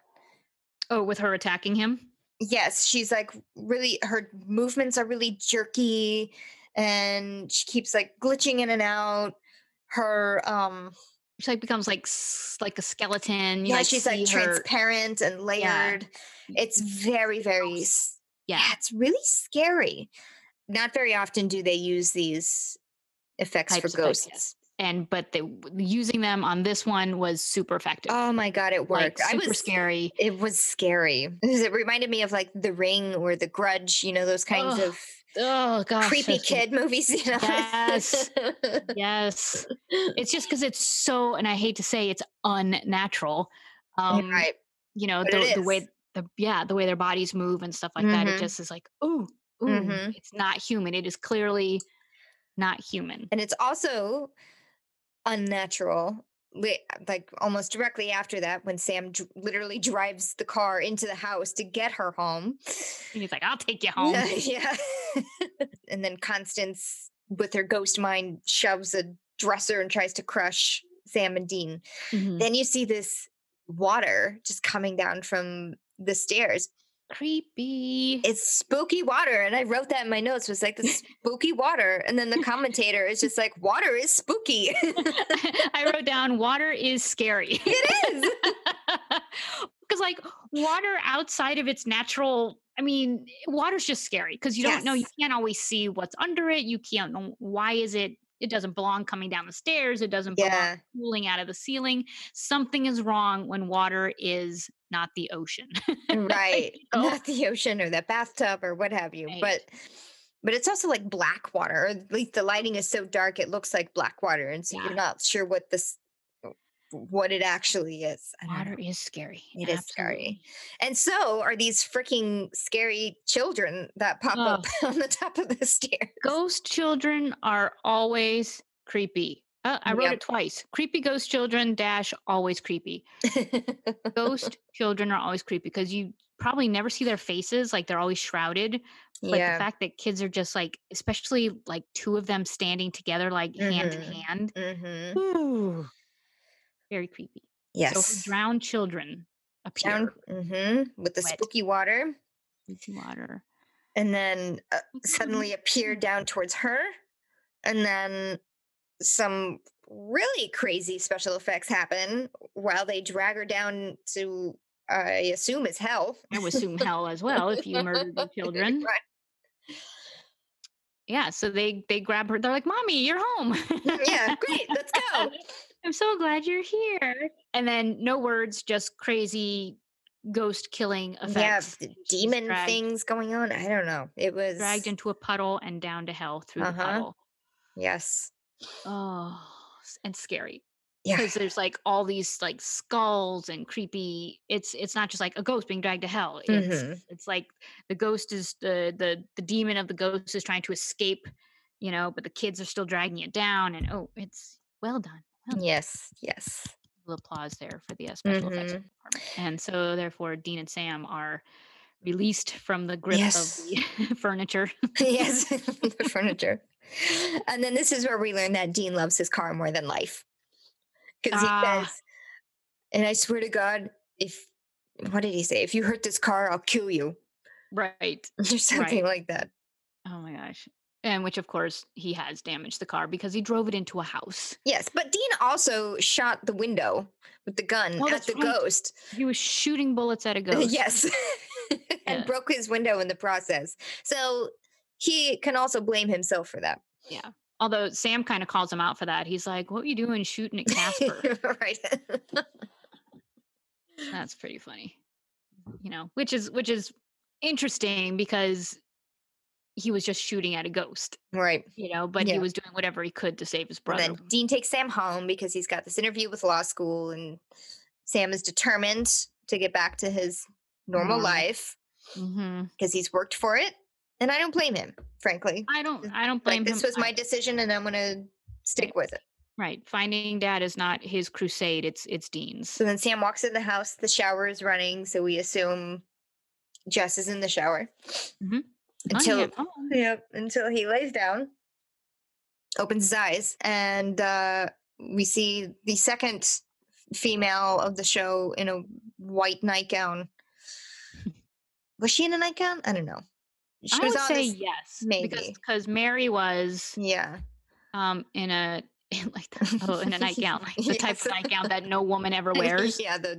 oh, with her attacking him? Yes, she's like really her movements are really jerky and she keeps like glitching in and out. Her um She like becomes like like a skeleton. You yeah, like, she's like her- transparent and layered. Yeah. It's very very yeah. yeah, it's really scary. Not very often do they use these effects Types for of effects, ghosts. yes. And but they using them on this one was super effective. Oh my god, it like worked. I was scary. It was scary. It reminded me of like The Ring or The Grudge, you know, those kinds Ugh, of Oh gosh, creepy what- kid movies, you know. Yes. Yes, it's just because it's so, and I hate to say it's unnatural. Um, right. You know the, the way the yeah the way their bodies move and stuff like that. It Mhm. just is like ooh ooh. Mhm. It's not human. It is clearly not human. And it's also unnatural. Li- Like almost directly after that, when Sam dr- literally drives the car into the house to get her home. And he's like, "I'll take you home." Yeah. and then Constance, with her ghost mind, shoves a dresser and tries to crush Sam and Dean. Mhm. Then you see this water just coming down from the stairs. Creepy. It's spooky water. And I wrote that in my notes was like the spooky water. And then the commentator is just like, water is spooky. I wrote down water is scary. it is. Because like water outside of its natural I mean, water's just scary because you don't know. You can't always see what's under it. You can't know why is it. It doesn't belong coming down the stairs. It doesn't belong Yeah. cooling out of the ceiling. Something is wrong when water is not the ocean. Right. You know? Not the ocean or the bathtub or what have you. Right. But but it's also like black water. Or at least the lighting is so dark it looks like black water. And so Yeah. you're not sure what this what it actually is. Water know. is scary. It is scary. And so are these freaking scary children that pop up on the top of the stairs. Ghost children are always creepy. Uh, I wrote Yep. it twice. Creepy ghost children dash always creepy. Ghost children are always creepy because you probably never see their faces. Like they're always shrouded. But the fact that kids are just like, especially like two of them standing together, like hand in hand, hmm ooh, very creepy. Yes. So drowned children appear Down hmm with the Wet. spooky water. into water. and then uh, Mm-hmm. suddenly appear down towards her and then some really crazy special effects happen while they drag her down to i assume is hell I would assume hell as well if you murdered the children. Right. Yeah, so they they grab her. They're like, "Mommy, you're home." yeah great let's go I'm so glad you're here. And then no words, just crazy ghost killing yeah effects. she's demon dragged, things going on i don't know it was dragged into a puddle and down to hell through the Uh-huh. puddle. yes Oh, and scary yeah because there's like all these like skulls and creepy. It's it's not just like a ghost being dragged to hell. It's Mhm. it's like the ghost is the the the demon of the ghost is trying to escape, you know, but the kids are still dragging it down. And oh, it's well done. Yes yes applause there for the uh, special effects Mhm. department. And so, therefore, Dean and Sam are released from the grip Yes. of the furniture. yes the furniture and then this is where we learn that dean loves his car more than life because he Ah. says and i swear to god if what did he say if you hurt this car i'll kill you right. or something Right. like that Oh my gosh. And which, of course, he has damaged the car because he drove it into a house. yes but dean also shot the window with the gun Oh, at the right. ghost He was shooting bullets at a ghost. yes and Yeah. broke his window in the process so he can also blame himself for that Yeah. Although Sam kind of calls him out for that. He's like, What were you doing shooting at Casper? right That's pretty funny. You know, which is which is interesting because he was just shooting at a ghost. right you know, but Yeah. he was doing whatever he could to save his And brother. then Dean takes Sam home because he's got this interview with law school, and Sam is determined to get back to his normal Normal. life because he's worked for it. And I don't blame him, frankly. I don't, I don't blame Like this him. was my decision, and I'm gonna stick with it. right. Finding dad is not his crusade. It's it's Dean's. So then Sam walks in the house. The shower is running, so we assume Jess is in the shower Mhm. Until Honey, I'm home. Yep, until he lays down, opens his eyes, and uh, we see the second female of the show in a white nightgown. Was she in a nightgown? I don't know. She I was would say this- yes, maybe. because Mary was Yeah. um in a like the, oh in a nightgown, like the type of nightgown that no woman ever wears. yeah, the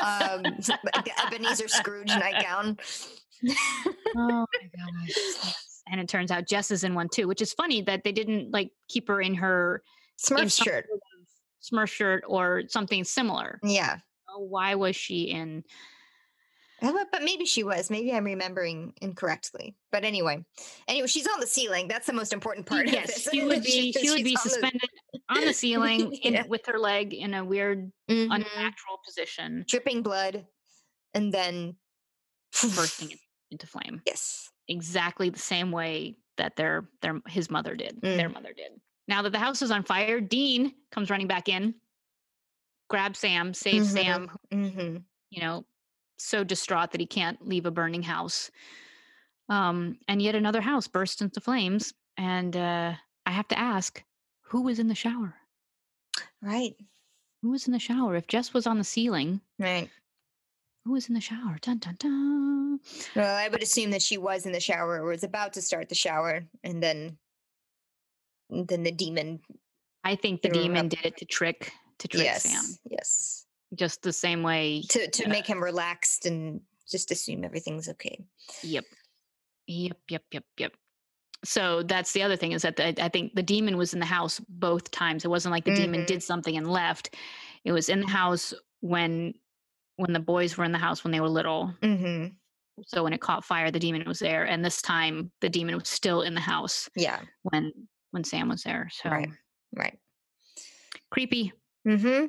um the Ebenezer Scrooge nightgown. Oh my gosh. yes. And it turns out Jess is in one too, which is funny that they didn't like keep her in her in Smurf some shirt. sort of Smurf shirt or something similar. Yeah. Oh, Why was she in Uh, But maybe she was. Maybe I'm remembering incorrectly. But anyway, anyway, she's on the ceiling. That's the most important part. yes, she would be. She would be on the- suspended on the ceiling in, Yeah. with her leg in a weird, Mhm. unnatural position, dripping blood, and then bursting it into flame. Yes. Exactly the same way that their their his mother did. Their Mm. mother did. Now that the house is on fire, Dean comes running back in, grabs Sam, saves Mhm. Sam. hmm You know, so distraught that he can't leave a burning house. Um, and yet another house bursts into flames. And uh, I have to ask, who was in the shower? Right. Who was in the shower? If Jess was on the ceiling, Right. Who was in the shower? Dun dun dun. Well, I would assume that she was in the shower or was about to start the shower, and then, and then the demon. I think the demon up. did it to trick to trick yes. Sam. Yes. just the same way to to uh, make him relaxed and just assume everything's okay. Yep. Yep. Yep. Yep. Yep. So that's the other thing is that the, I think the demon was in the house both times. It wasn't like the demon Mhm. did something and left. It was in the house when when the boys were in the house when they were little. hmm So when it caught fire, the demon was there, and this time the demon was still in the house Yeah. when when Sam was there. So Right. Right. creepy. hmm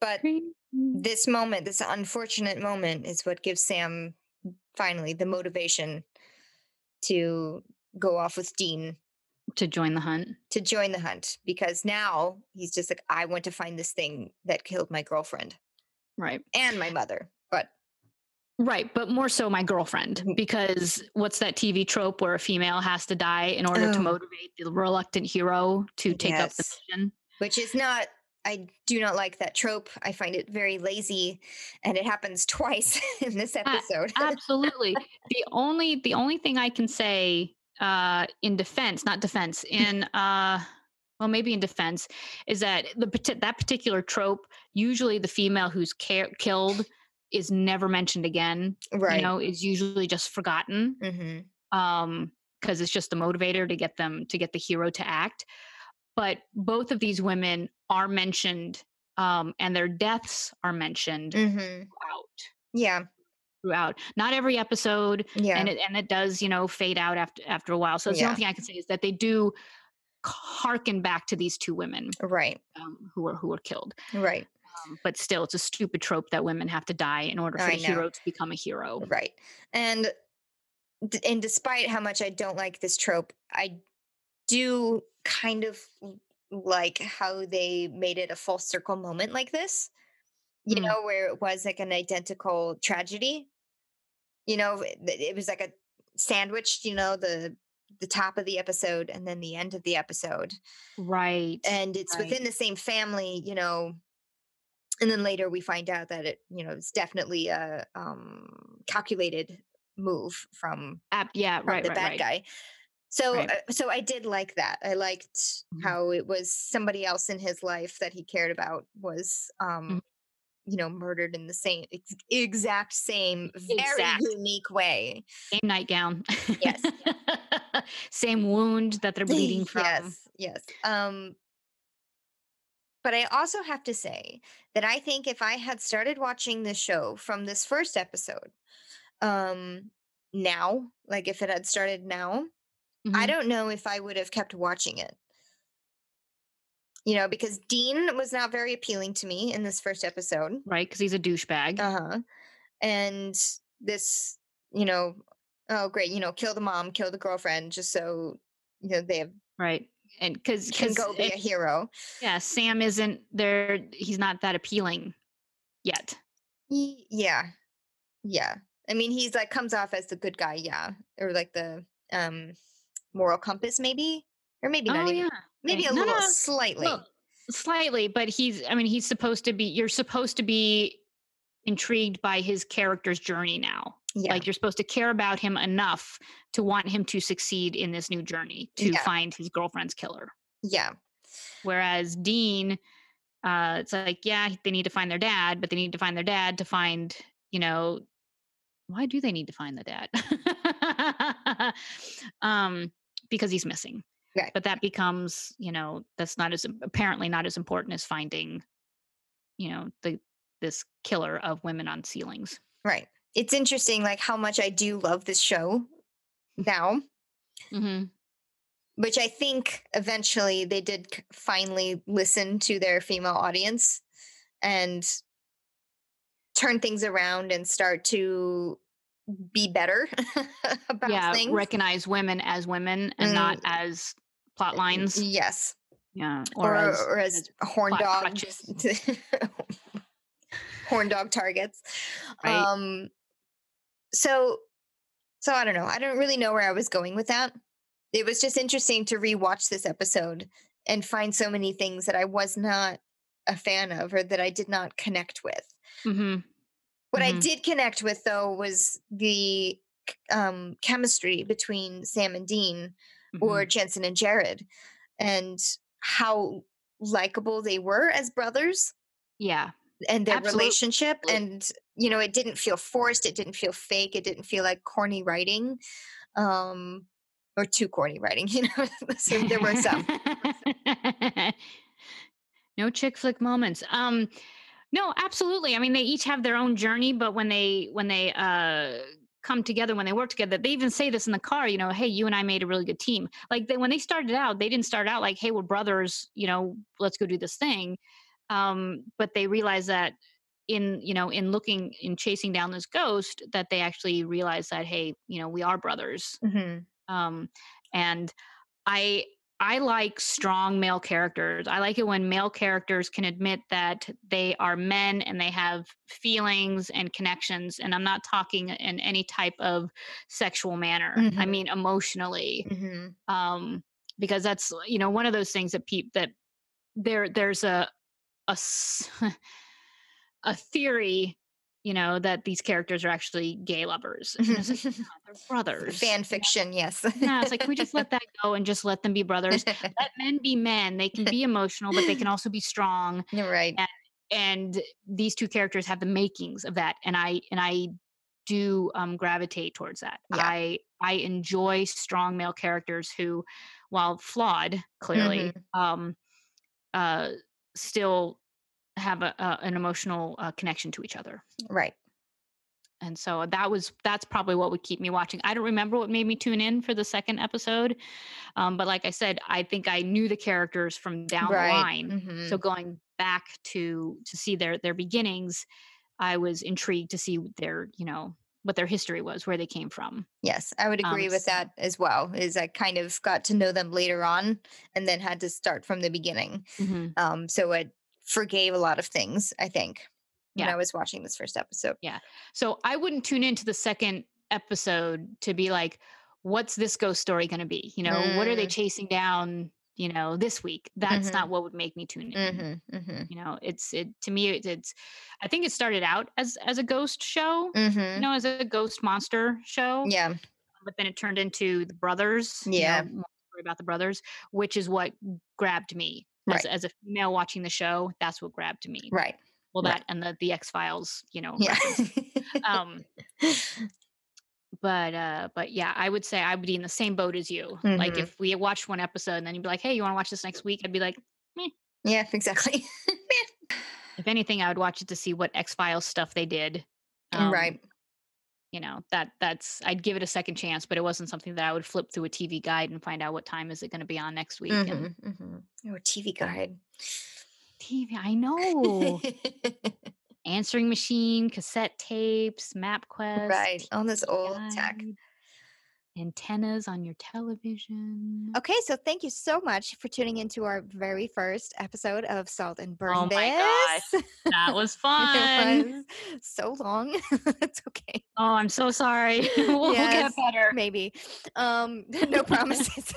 But Creepy. this moment, this unfortunate moment, is what gives Sam finally the motivation to go off with Dean To join the hunt. to join the hunt because now he's just like, I want to find this thing that killed my girlfriend Right. and my mother. But Right, but more so my girlfriend Mhm. because what's that TV trope where a female has to die in order to Oh. motivate the reluctant hero to take up the mission? which is not I do not like that trope. I find it very lazy and it happens twice in this episode. Absolutely. the only the only thing I can say uh in defense, not defense, in uh well maybe in defense is that the that particular trope usually the female who's ca- killed is never mentioned again, right. you know, is usually just forgotten. hmm um because it's just a motivator to get them to get the hero to act but both of these women are mentioned um and their deaths are mentioned hmm throughout Yeah. throughout not every episode Yeah. and it and it does you know fade out after after a while so it's the only thing i can say is that they do harken back to these two women right. um, who were who were killed Right. um, but still it's a stupid trope that women have to die in order for I the know. hero to become a hero Right. And and despite how much I don't like this trope, I do kind of like how they made it a full circle moment like this. You Mm. know, where it was like an identical tragedy. You know, it it was like a sandwiched, you know, the the top of the episode and then the end of the episode. right And it's Right. within the same family, you know, and then later we find out that it you know it's definitely a um calculated move from App, yeah from right the right bad right guy so Right. uh, so i did like that i liked Mhm. how it was somebody else in his life that he cared about was um Mhm. You know murdered in the same ex- exact same very Exact. unique way same nightgown. Yes. same wound that they're bleeding from. yes yes um but i also have to say that i think if i had started watching the show from this first episode um now like if it had started now I Mhm. don't know if I would have kept watching it. You know, because Dean was not very appealing to me in this first episode. Right, because he's a douchebag. Uh huh. And this, you know, oh great, you know, kill the mom, kill the girlfriend, just so you know they have, right, and because can go be a hero. yeah, Sam isn't there. He's not that appealing yet. Ye- Yeah, yeah. I mean, he's like comes off as the good guy, yeah, or like the um moral compass, maybe, or maybe not oh even, yeah, maybe a No, little no, slightly. well, slightly, but he's. I mean, he's supposed to be. You're supposed to be intrigued by his character's journey now. yeah, Like you're supposed to care about him enough to want him to succeed in this new journey to Yeah. find his girlfriend's killer. yeah, Whereas Dean, uh, it's like, yeah, they need to find their dad, but they need to find their dad to find, you know, why do they need to find the dad? um, because he's missing. Right. But that becomes, you know, that's not as apparently not as important as finding, you know, the this killer of women on ceilings. right. It's interesting, like how much I do love this show now. Mm-hmm. which I think eventually they did finally listen to their female audience and turn things around and start to be better about Yeah, things. recognize women as women and not as plot lines. Yes. Yeah, Or, or, as, or as, as horn dog horn dog targets. Right. Um so so I don't know. I don't really know where I was going with that. It was just interesting to rewatch this episode and find so many things that I was not a fan of or that I did not connect with. hmm What I Mhm. did connect with though was the um, chemistry between Sam and Dean Mm-hmm. or Jensen and Jared and how likable they were as brothers. yeah, and their Absolutely. relationship and you know it didn't feel forced it didn't feel fake it didn't feel like corny writing um or too corny writing you know so there were some no chick flick moments. Um, no, absolutely. I mean, they each have their own journey, but when they when they uh come together, when they work together, they even say this in the car. You know, hey, you and I made a really good team. Like they, when they started out, they didn't start out like, hey, we're brothers. You know, let's go do this thing. Um, but they realized that in you know in looking in chasing down this ghost that they actually realized that hey you know we are brothers hmm um and i i like strong male characters. I like it when male characters can admit that they are men and they have feelings and connections and i'm not talking in any type of sexual manner i Mhm. mean emotionally. Hmm um because that's you know one of those things that peep that there there's a a theory you know that these characters are actually gay lovers and like, "No, they're brothers fan fiction yes yeah, it's like, can we just let that go and just let them be brothers? Let men be men. They can be emotional, but they can also be strong. Right And these two characters have the makings of that. And I and I do um, gravitate towards that. Yeah. I I enjoy strong male characters who, while flawed, clearly, um, uh, still have a, a, an emotional uh, connection to each other. Right. And so that was that's probably what would keep me watching. I don't remember what made me tune in for the second episode um, but like i said i think i knew the characters from down right. the line. Mhm. so going back to to see their their beginnings i was intrigued to see their you know what their history was where they came from. Yes i would Um, agree with so- that as well is i kind of got to know them later on and then had to start from the beginning. Um so it forgave a lot of things i think when Yeah. i was watching this first episode Yeah. so i wouldn't tune into the second episode to be like what's this ghost story going to be you know what are they Mm. chasing down you know this week that's Mhm. not what would make me tune in hmm hmm you know it's it to me it, it's i think it started out as as a ghost show you know as a ghost monster show yeah but then it turned into the brothers you know, Yeah. more story about the brothers which is what grabbed me Right. as a female watching the show that's what grabbed me. Right. Well right. that and the the x-files you know yeah. um but uh but yeah i would say i would be in the same boat as you. Like Mhm. if we watched one episode and then you'd be like hey you want to watch this next week? I'd be like yeah exactly. If anything i would watch it to see what x-files stuff they did. Um, right you know that that's i'd give it a second chance but it wasn't something that i would flip through a tv guide and find out what time is it going to be on next week and hmm hmm or tv guide. Tv i know. Answering machine cassette tapes mapquest right all this old tech. Guide, antennas on your television Okay, so thank you so much for tuning into our very first episode of Salt and Burn Oh my gosh, that was fun was so long. it's okay. oh i'm so sorry we'll, we'll get better Maybe. Um, no promises.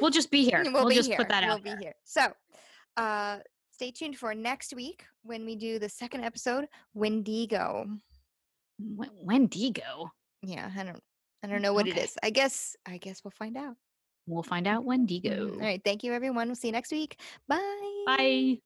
we'll just be here we'll, we'll, be just here. put that we'll out be there. here. So, uh, stay tuned for next week when we do the second episode, Wendigo. When, Wendigo. Yeah, I don't, I don't know what it Okay. is. I guess, I guess we'll find out. We'll find out Wendigo. Mhm. All right. Thank you, everyone. We'll see you next week. Bye. Bye.